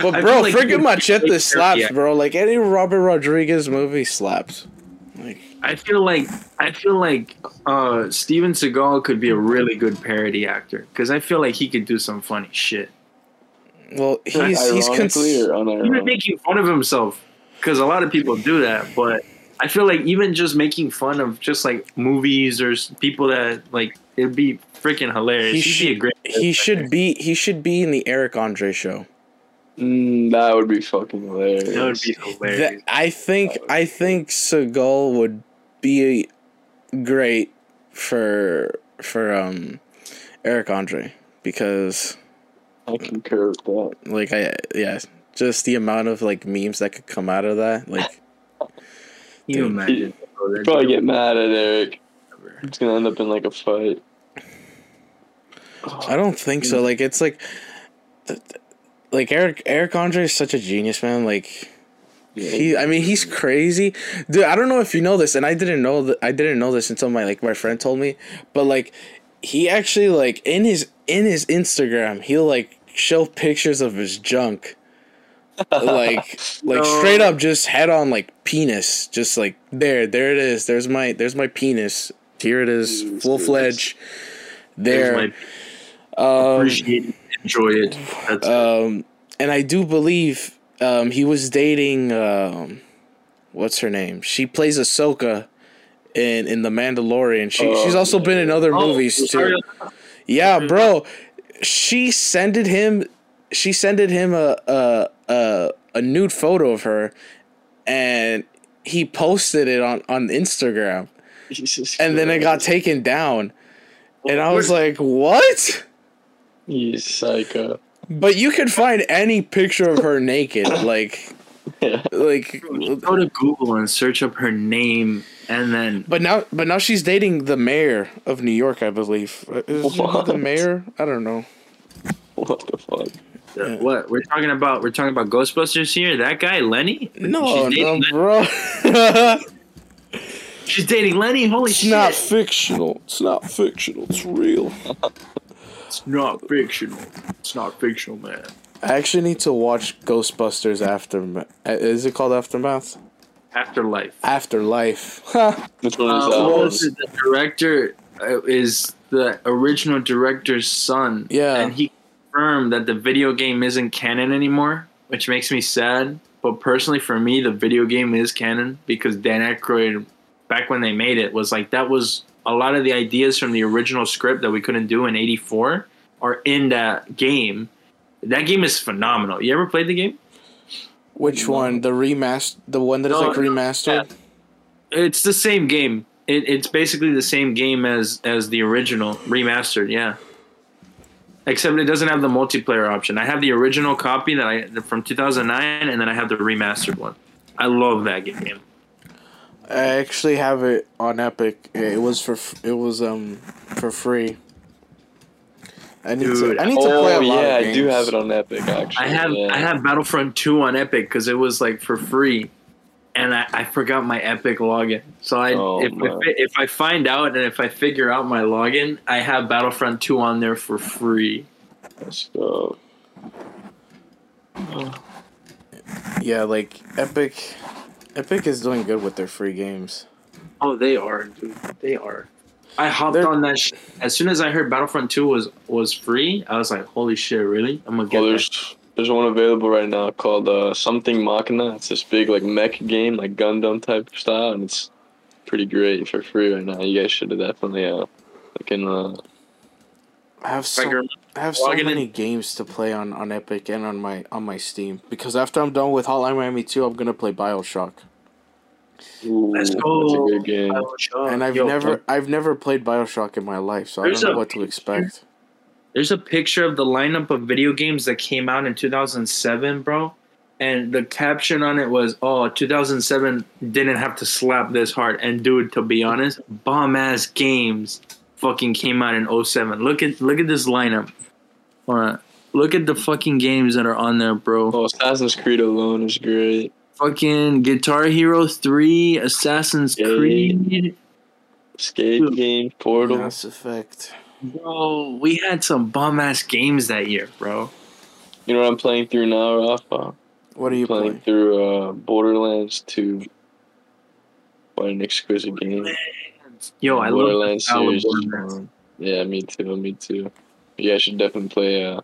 but bro like freaking you- machete yeah. slaps bro like any robert rodriguez movie slaps like I feel like I feel like uh, Steven Seagal could be a really good parody actor because I feel like he could do some funny shit. well he's he's Ironically cons- or Even unironically? making fun of himself because a lot of people do that, but I feel like even just making fun of just like movies or people that like It'd be freaking hilarious. He He'd should be a great. he should be he should be in the Eric Andre show. Mm, that would be fucking hilarious. That would be hilarious. That, I think I think Seagal would be great for for um Eric Andre because I concur with that. like I yeah just the amount of like memes that could come out of that like you Dude, imagine? bro, You'd probably get mad at Eric. It's gonna end up in like a fight. I don't think so like it's like th- th- like Eric Eric Andre is such a genius man like He, I mean, he's crazy, dude. I don't know if you know this, and I didn't know that. I didn't know this until my like my friend told me. But like, he actually like in his in his Instagram, he'll like show pictures of his junk, like like No. straight up, just head on like penis, just like there, there it is. There's my there's my penis. Here it is, full fledged. There's There, my um, enjoy it. That's um, and I do believe um, he was dating um, what's her name? She plays Ahsoka in in the Mandalorian. She Oh, she's also been in other Oh, movies sorry. too. Yeah, bro. She sended him. She sended him a a a, a nude photo of her, and he posted it on on Instagram, and then it got taken down. And I was like, "What?" You psycho. But you could find any picture of her naked, like, Yeah. like. Go to Google and search up her name, and then But now, but now she's dating the mayor of New York, I believe. Uh, Is What? the mayor? I don't know. What the fuck? uh, what we're talking about? We're talking about Ghostbusters here. That guy Lenny. No, she's no, dating, bro. she's dating Lenny. Holy it's shit! It's not fictional. It's not fictional. It's real. It's not fictional. It's not fictional, man. I actually need to watch Ghostbusters Aftermath. Uh, Is it called Aftermath? Afterlife. Afterlife. Huh. Which one is Uh, that was it? The director uh, is the original director's son. Yeah. And he confirmed that the video game isn't canon anymore, which makes me sad. But personally, for me, the video game is canon because Dan Aykroyd, back when they made it, was like that was a lot of the ideas from the original script that we couldn't do in '84 are in that game. That game is phenomenal. You ever played the game? Which one? The remaster? The one that is No, like no, remastered? It's the same game. It, it's basically the same game as as the original remastered. Yeah. Except it doesn't have the multiplayer option. I have the original copy that I from 2009, and then I have the remastered one. I love that game. I actually have it on Epic. It was for it was um for free. I need Dude, to I need to play Oh a lot yeah, of I do have it on Epic actually. I have yeah. I have Battlefront 2 on Epic because it was like for free, and I, I forgot my Epic login. So I Oh, if, if if I find out and if I figure out my login, I have Battlefront 2 on there for free. Let's go. Yeah, like Epic Epic is doing good with their free games. Oh, they are, dude. They are. I hopped They're- on that sh- as soon as I heard Battlefront 2 was was free. I was like, "Holy shit, really? I'm gonna get Well, that." there's there's one available right now called uh, Something Machina. It's this big like mech game, like Gundam type style, and it's pretty great for free right now. You guys should have definitely uh, look in uh, I have so I have so logging in- many games to play on, on Epic and on my on my Steam because after I'm done with Hotline Miami 2, I'm gonna play BioShock. ooh, Let's That's a go. good game. and I've Yo, never I've never played BioShock in my life, so I don't know a what to expect. There's a picture of the lineup of video games that came out in 2007, bro. And the caption on it was, "Oh, 2007 didn't have to slap this hard." And dude, to be honest, bomb ass games fucking came out in 07. Look at look at this lineup. All right. Look at the fucking games that are on there, bro. Oh, Assassin's Creed alone is great. Fucking Guitar Hero 3, Assassin's Yeah. Creed. Skate Dude. game, Portal. Mass Effect. Bro, we had some bomb ass games that year, bro. You know what I'm playing through now, Rafa? What are you playing playing? through uh, Borderlands 2. What an exquisite game. Yo, I love Borderlands style of series. Borderlands. Yeah, me too. Me too. You guys should definitely play uh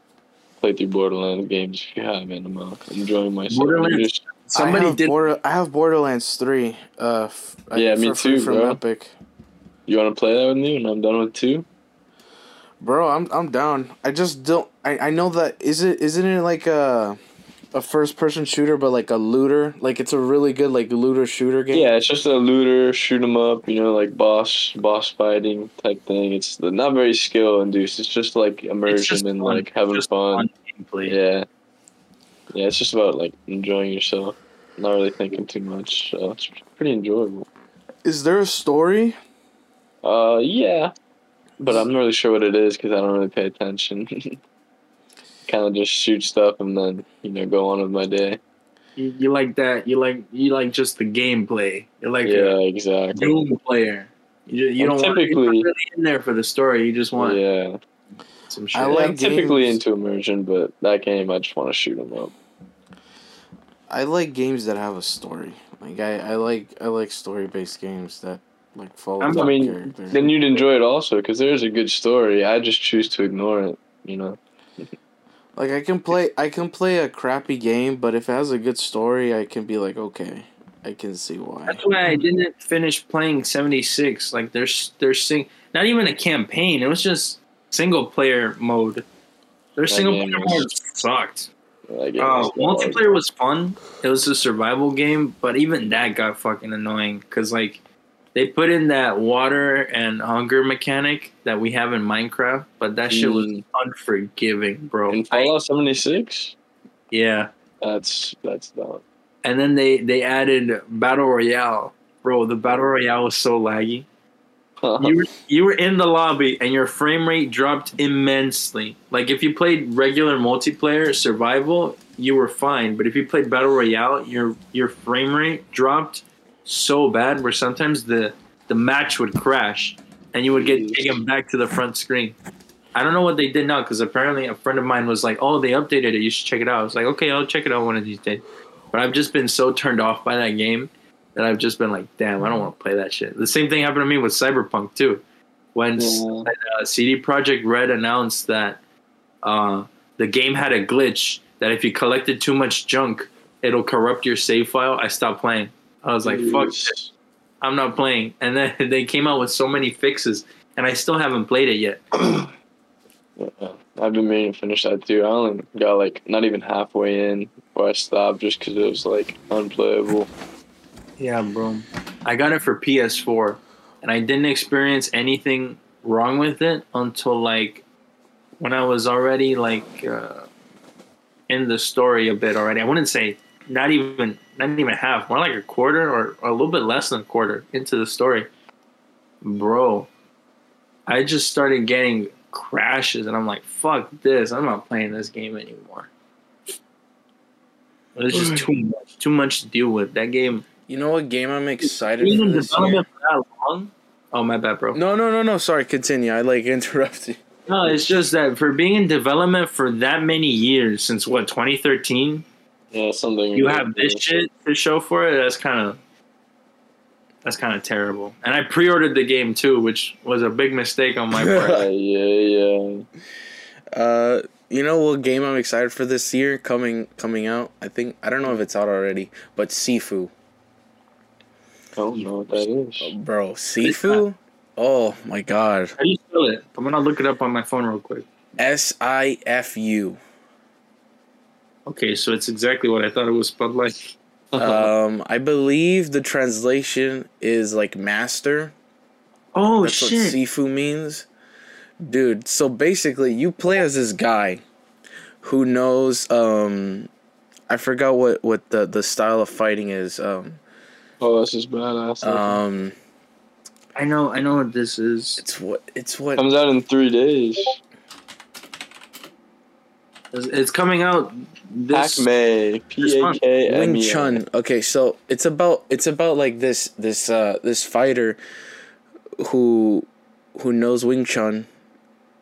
play through Borderlands games if you haven't. I'm uh, enjoying myself. Borderlands- Just- Somebody I have did Border, I have Borderlands 3. Uh, f- Yeah, me for too, from bro. Epic. You want to play that with me when I'm done with two? Bro, I'm I'm down. I just don't. I, I know that is it isn't it like a a first person shooter, but like a looter. Like it's a really good like looter shooter game. Yeah, it's just a looter, shoot 'em up, you know, like boss boss fighting type thing. It's not very skill induced. It's just like immersion just and fun. like having Just fun. gameplay. Yeah, yeah. It's just about like enjoying yourself, not really thinking too much. So it's pretty enjoyable. Is there a story? Uh, yeah, but I'm not really sure what it is because I don't really pay attention. kind of just shoot stuff and then you know go on with my day. You, you like that? You like you like just the gameplay. You're like yeah, a exactly. Doom player. You, ju- you I'm don't want, you're not typically- really in there for the story. You just want Yeah, some shit. I like I'm typically into immersion, but that game I just want to shoot them up. I like games that have a story. Like I, I like I like story based games that like follow. I'm- I mean, character. then you'd enjoy it also because there's a good story. I just choose to ignore it. You know. Like I can play I can play a crappy game, but if it has a good story, I can be like, okay, I can see why. That's why I didn't finish playing 76. Like there's there's sing not even a campaign. It was just single player mode. Their That single player mode sucked. Like, it Uh, multiplayer was fun. It was a survival game, but even that got fucking annoying because like they put in that water and hunger mechanic that we have in Minecraft, but that shit was Mm. unforgiving, bro. in Fallout 76. yeah, That's that's dumb. and then they they added battle royale, bro. The battle royale was so laggy. you were, you were in the lobby and your frame rate dropped immensely. Like if you played regular multiplayer survival, you were fine, but if you played battle royale, your your frame rate dropped so bad where sometimes the the match would crash and you would get taken back to the front screen. I don't know what they did now because apparently a friend of mine was like, "Oh, they updated it. You should check it out." I was like, "Okay, I'll check it out one of these days." But I've just been so turned off by that game that I've just been like, "Damn, I don't want to play that shit." The same thing happened to me with Cyberpunk too. When Yeah. uh, CD Projekt Red announced that uh, the game had a glitch that if you collected too much junk, it'll corrupt your save file. I stopped playing. I was like, "Fuck, this. I'm not playing." And then they came out with so many fixes, and I still haven't played it yet. Yeah, I've been meaning to finish that too. I only got like not even halfway in before I stopped just because it was like unplayable. Yeah, bro. I got it for PS4, and I didn't experience anything wrong with it until like when I was already like uh, in the story a bit already. I wouldn't say not even not even half, more like a quarter or, or a little bit less than a quarter into the story, bro. I just started getting crashes, and I'm like, "Fuck this! I'm not playing this game anymore." It was just too much, too much to deal with. That game You know what game I'm excited for in this year? development for that long. Oh my bad, bro. No, no, no, no. Sorry, continue. I like interrupted. No, it's just that for being in development for that many years since what 2013, Yeah, something. you have this shit to show for it. That's kind of that's kind of terrible. And I pre-ordered the game too, which was a big mistake on my part. Yeah, yeah, yeah. Uh, you know what game I'm excited for this year coming coming out? I think I don't know if it's out already, but Sifu, I don't know what that is. Oh, bro, Sifu. Oh my god, How do you spell it? I'm gonna look it up on my phone real quick. S I F U. Okay, so it's exactly what I thought it was spelled like. Um, I believe the translation is like master. Oh That's what shit! Sifu means. Dude, so basically you play as this guy who knows um I forgot what what the the style of fighting is. Um oh, this is badass. um I know, I know what this is. it's what it's what Comes out in three days. It's, it's coming out this. Pac-Man. P A K M Wing. Chun. Okay, so it's about it's about like this this uh this fighter who who knows Wing Chun.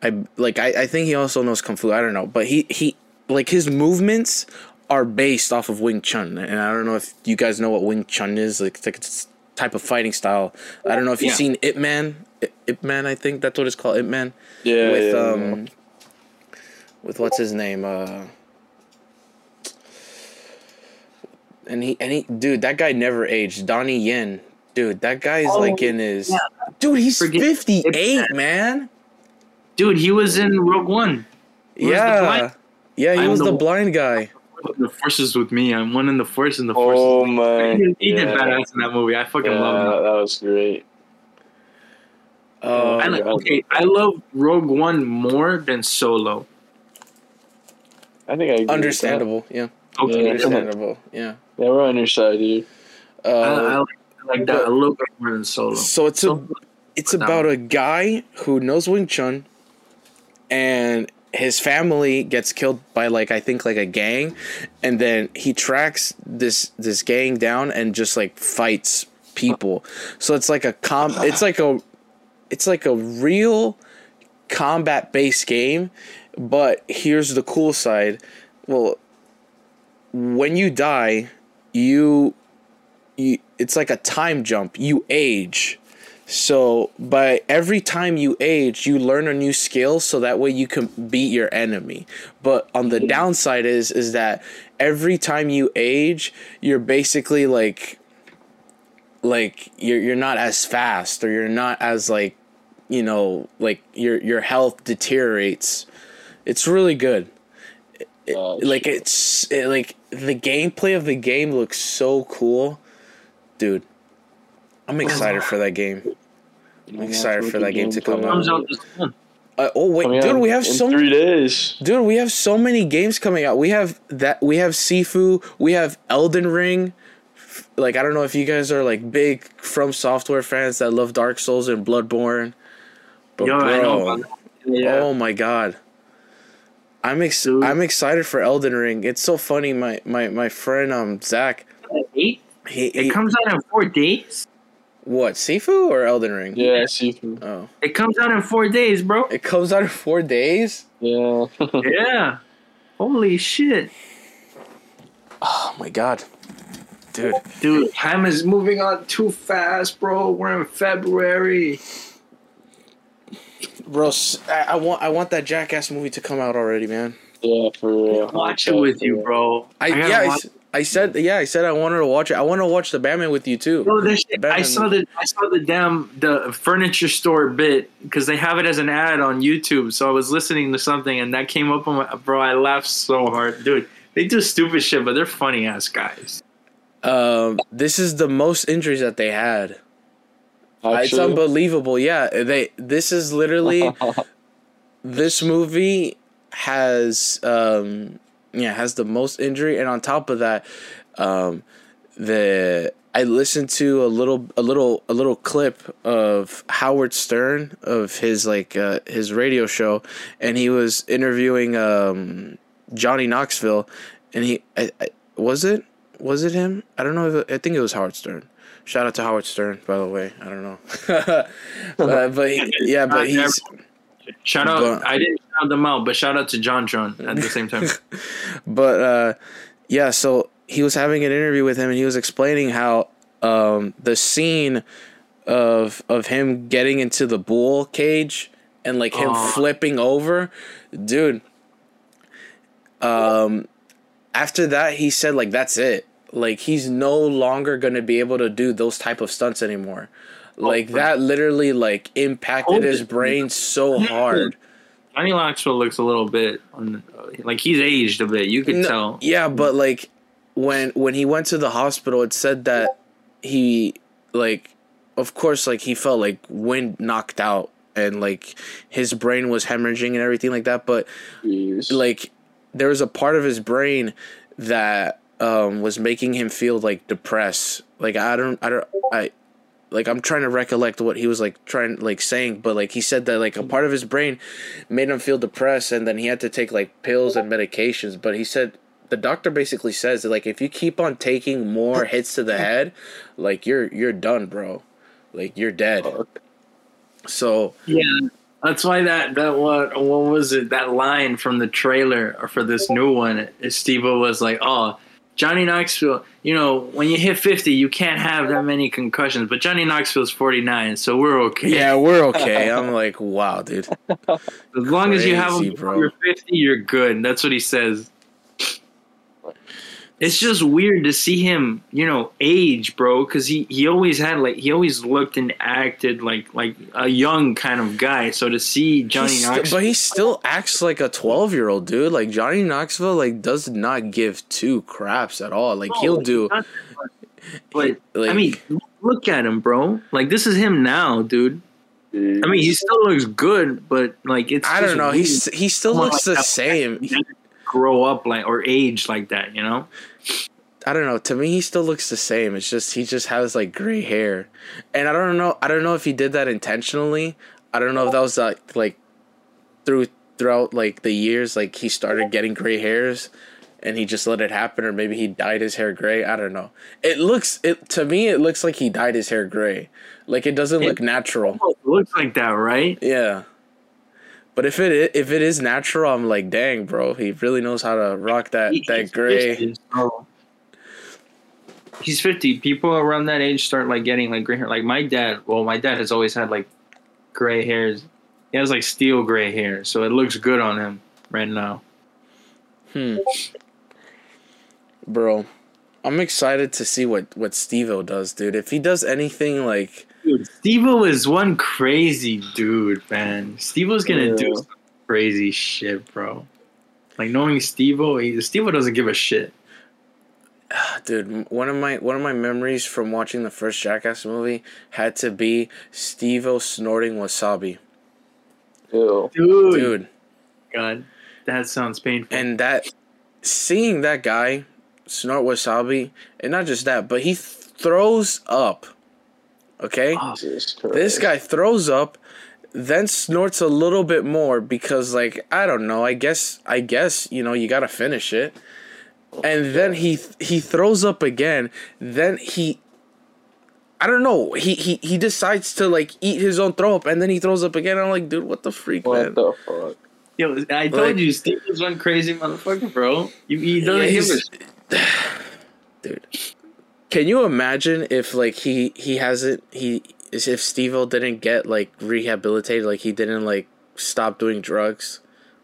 I like I, I think he also knows Kung Fu. I don't know, but he he like his movements are based off of Wing Chun, and I don't know if you guys know what Wing Chun is. Like it's like it's type of fighting style. I don't know if you've Yeah. seen Ip Man. I- Ip Man, I think that's what it's called. Ip Man Yeah, with yeah, um with what's his name uh and he and he dude that guy never aged donnie yen dude that guy is Oh, like in his yeah. dude he's Forget- 58 man Dude, he was in Rogue One. He yeah, yeah, he I'm was the, the- blind guy. The forces with me. I'm one in the force and the forces. Oh with my! He did, he did yeah. badass in that movie. I fucking Yeah, love him. that, that was great. Uh, I like, okay, I love Rogue One more than Solo. I think I agree with that. understandable. Yeah, Okay, Yeah. understandable. Yeah. Yeah, we're on your side, dude. I, I Uh, like, I like that a little bit more than Solo. so it's a it's about a guy who knows Wing Chun, and his family gets killed by like I think like a gang, and then he tracks this this gang down and just like fights people. So it's like a com. It's like a, it's like a real combat based game, but here's the cool side. Well, when you die, you, you it's like a time jump. You age. So, by every time you age, you learn a new skill so that way you can beat your enemy. But on the downside is is that every time you age, you're basically like like you're you're not as fast or you're not as like you know, like your your health deteriorates. It's really good. It- Oh, like it's it, like the gameplay of the game looks so cool, dude. I'm excited for that game. I'm excited for that game to come out. out. Uh, oh wait, Coming dude, we have in so three many. days. Dude, we have so many games coming out. We have that. We have Sifu. We have Elden Ring. Like I don't know if you guys are like big From Software fans that love Dark Souls and Bloodborne. But Yo, I know bro, about that. Yeah. oh my god, I'm ex- Dude. I'm excited for Elden Ring. It's so funny. My my my friend um Zach. Eight? He, It he comes out in four days. what Sifu or Elden Ring? Yeah, seafood. Oh, It comes out in four days, bro. it comes out in four days. Yeah. yeah. Holy shit, Oh my god, dude. dude! Time is moving on too fast, bro. We're in February. Bro, s- I, I want I want that Jackass movie to come out already, man. yeah, for real. Watch it with you, bro. I, gotta yeah, I, watch- s- I said yeah, I said I wanted to watch it. I want to watch the Batman with you too. Bro, this shit, I Batman saw the I saw the damn the furniture store bit because they have it as an ad on YouTube. So I was listening to something and that came up on my bro. I laughed so hard, dude. They do stupid shit, but they're funny ass guys. Um, this is the most injuries that they had. Uh, It's unbelievable. Yeah, they. This is literally this movie has um yeah has the most injury, and on top of that, um the I listened to a little a little a little clip of Howard Stern of his like uh, his radio show, and he was interviewing um Johnny Knoxville, and he I, I, was it was it him? I don't know. If I think it was Howard Stern. Shout out to Howard Stern, by the way. I don't know, but, but he, yeah, but he's Shout out! But- I didn't shout them out, but shout out to JonTron at the same time. but uh yeah so he was having an interview with him and he was explaining how um the scene of of him getting into the bull cage and like him Oh. flipping over dude um after that he said like that's it like he's no longer going to be able to do those type of stunts anymore like oh, that literally like impacted oh, his brain so hard Johnny Knoxville looks a little bit like he's aged a bit. You can No, tell. Yeah, but like when when he went to the hospital, it said that he like, of course, like he felt like wind knocked out and like his brain was hemorrhaging and everything like that. But Jeez. like there was a part of his brain that um was making him feel like depressed. Like I don't I don't I like I'm trying to recollect what he was like trying like saying, but like he said that like a part of his brain made him feel depressed and then he had to take like pills and medications. But he said the doctor basically says that like if you keep on taking more hits to the head, like you're you're done, bro. Like you're dead. So Yeah, that's why that that what what was it? That line from the trailer for this new one, Steve was like, "Oh, Johnny Knoxville, you know, when you hit fifty, you can't have that many concussions, but Johnny Knoxville's forty nine, so we're okay. yeah, we're okay. I'm like, wow, dude. as long as you have crazy, them bro. before you're fifty, you're good." That's what he says. It's just weird to see him, you know, age, bro. Because he he always had like he always looked and acted like like a young kind of guy. So to see Johnny sti- Knoxville, but he still acts like a 12 year old dude. Like Johnny Knoxville, like does not give two craps at all. Like he'll do. But Like, I mean, look at him, bro. Like this is him now, dude. I mean, he still looks good, but like it's. I don't know. weird. He's he still looks like the same. grow up like or age like that, you know. I don't know. To me, he still looks the same. It's just he just has like gray hair, and I don't know. I don't know if he did that intentionally. I don't know if that was like like through throughout like the years, like he started getting gray hairs, and he just let it happen, or maybe he dyed his hair gray. I don't know. It looks it to me. It looks like he dyed his hair gray. Like it doesn't look natural. Oh, it looks like that, right? Yeah. But if it if it is natural, I'm like, dang, bro, he really knows how to rock that He- that gray. 50, so- He's fifty. People around that age start like getting like gray hair. Like my dad. Well, my dad has always had like gray hairs. He has like steel gray hair, so it looks good on him right now. Hmm. Bro, I'm excited to see what what Steve-O does, dude. If he does anything like Dude, Steve-O is one crazy dude, man. Steve-O's gonna Yeah. do some crazy shit, bro. Like knowing Steve-O, he, Steve-O doesn't give a shit. dude, one of my one of my memories from watching the first Jackass movie had to be Steve-O snorting wasabi. Ew. Dude, Dude, God, that sounds painful. and that seeing that guy snort wasabi, and not just that, but he th- throws up. Okay? Oh, This guy throws up, then snorts a little bit more because, like, I don't know. I guess, I guess you know, you gotta finish it, and then he he throws up again. Then he, I don't know. He he he decides to like eat his own throw up, and then he throws up again. I'm like, dude, what the freak, man? What the fuck? Yo, I told Like- you, Steve was one crazy motherfucker, bro. You, he doesn't Yeah, give a he's- dude. Can you imagine if like he he hasn't he if Steve-O didn't get like rehabilitated, like he didn't like stop doing drugs,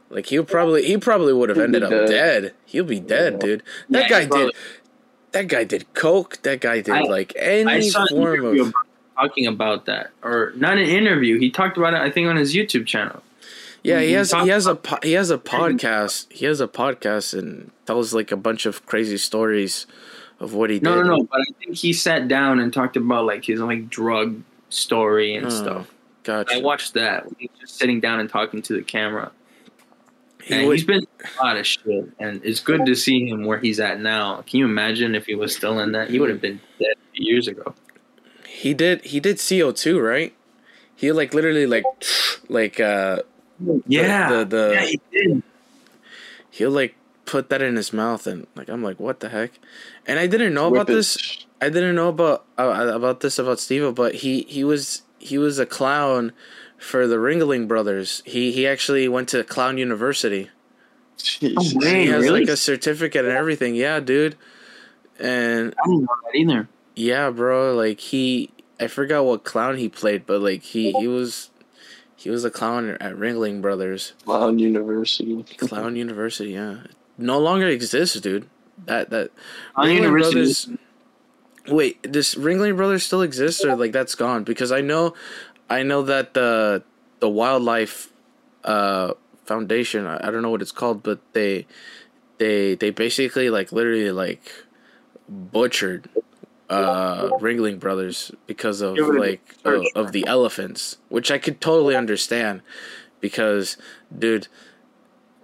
like he would probably he probably would have ended be up dead. dead. He'll be dead, Yeah. dude. That Yeah, guy probably- did. That guy did coke. That guy did I- like I any saw form interview of. about talking about that, or not an interview. He talked about it, I think, on his YouTube channel. Yeah, he he has he has a po- he has a podcast. He has a podcast and tells like a bunch of crazy stories of what he No, did. no, no. no. But I think he sat down and talked about like his like drug story and Oh, stuff. Gotcha. I watched that. He was just sitting down and talking to the camera. He And would- he's been a lot of shit, and it's good to see him where he's at now. Can you imagine if he was still in that? He would have been dead years ago. He did he did CO two right? He like literally like like uh Yeah, the- the- yeah, he did. he'll like put that in his mouth and like I'm like what the heck? And I didn't know Whip about it. this. I didn't know about uh, about this about Steve, but he he was he was a clown for the Ringling Brothers. He he actually went to Clown University. Jesus. Oh, Hey, he has really? like a certificate and everything. Yeah, dude. And I didn't know that either. yeah, bro, like he I forgot what clown he played, but like he he was he was a clown at Ringling Brothers. Clown University. Clown University, yeah. No longer exists, dude. That that Clown Ringling University- Brothers Wait, does Ringling Brothers still exist or like that's gone? Because I know I know that the the wildlife uh foundation, I, I don't know what it's called, but they they they basically like literally like butchered uh Ringling Brothers because of Give it a like of, of the elephants, which I could totally understand because dude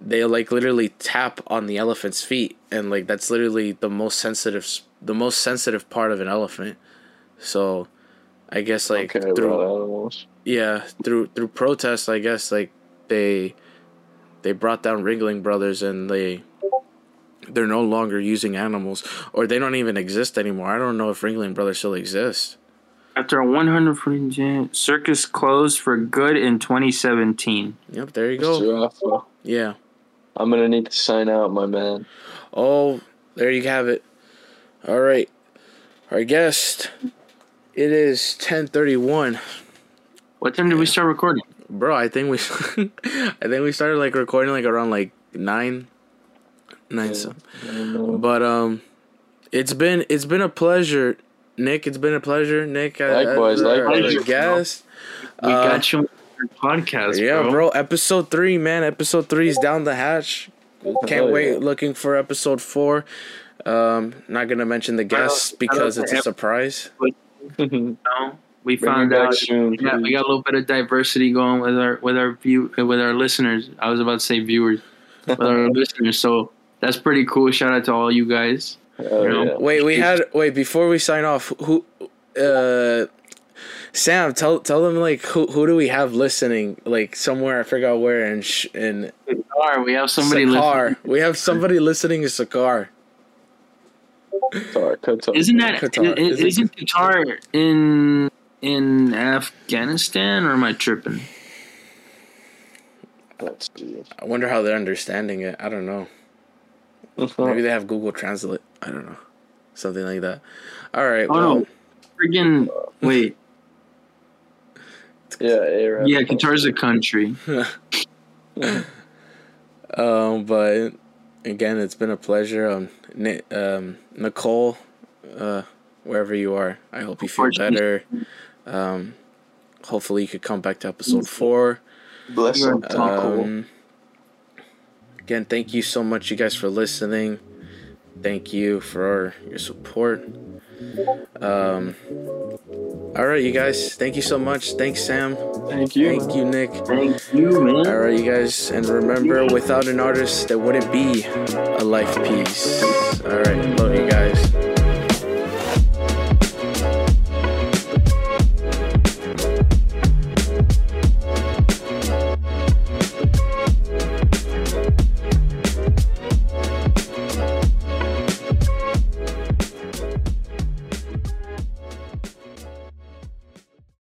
they like literally tap on the elephant's feet and like that's literally the most sensitive the most sensitive part of an elephant. So i guess like okay, through about yeah through through protests i guess like they they brought down ringling brothers and they they're no longer using animals or they don't even exist anymore i don't know if ringling brothers still exist After a 100 foot circus closed for good in 2017. yep there you go yeah I'm gonna need to sign out, my man. Oh, there you have it. All right. Our guest. It is 10:31. What time did we start recording? Bro, I think we I think we started like recording like around like 9 9 Yeah. some. I don't know. But um It's been it's been a pleasure, Nick. It's been a pleasure, Nick. Likewise, as our likewise. guest. We Uh, got you on your podcast, Yeah, bro. bro. Episode three, man. Episode three is down the hatch. Can't wait. yeah. Looking for episode four. Um, not gonna mention the guests because it's a surprise. You know, we Bring found it out soon, we got, we got a little bit of diversity going with our with our view with our listeners. I was about to say viewers, with our listeners. So that's pretty cool. Shout out to all you guys. Hell You know? yeah. Wait, we had wait before we sign off. Who, uh, Sam, tell tell them like who who do we have listening? Like somewhere I forgot where in sh- in Qatar, we have somebody Sakar. listening. We have somebody listening in Sakar. Qatar, Qatar. Isn't that Qatar. i- Is it- isn't Qatar in in Afghanistan or am I tripping? Let's see. I wonder how they're understanding it. I don't know. Maybe they have Google Translate. I don't know, something like that. All right. Oh well, no, friggin' wait, Yeah, Arab. yeah, Qatar's a country. Um, but again, it's been a pleasure. Um, Ni- um, Nicole, uh, wherever you are, I hope you feel better. Um, hopefully you could come back to episode four. Bless him. Um, again, thank you so much, you guys, for listening. Thank you for your support. Um, all right, you guys. Thank you so much. Thanks, Sam. Thank you. Thank you, Nick. Thank you, man. All right, you guys, and remember, without an artist, there wouldn't be a life piece. All right, love you guys.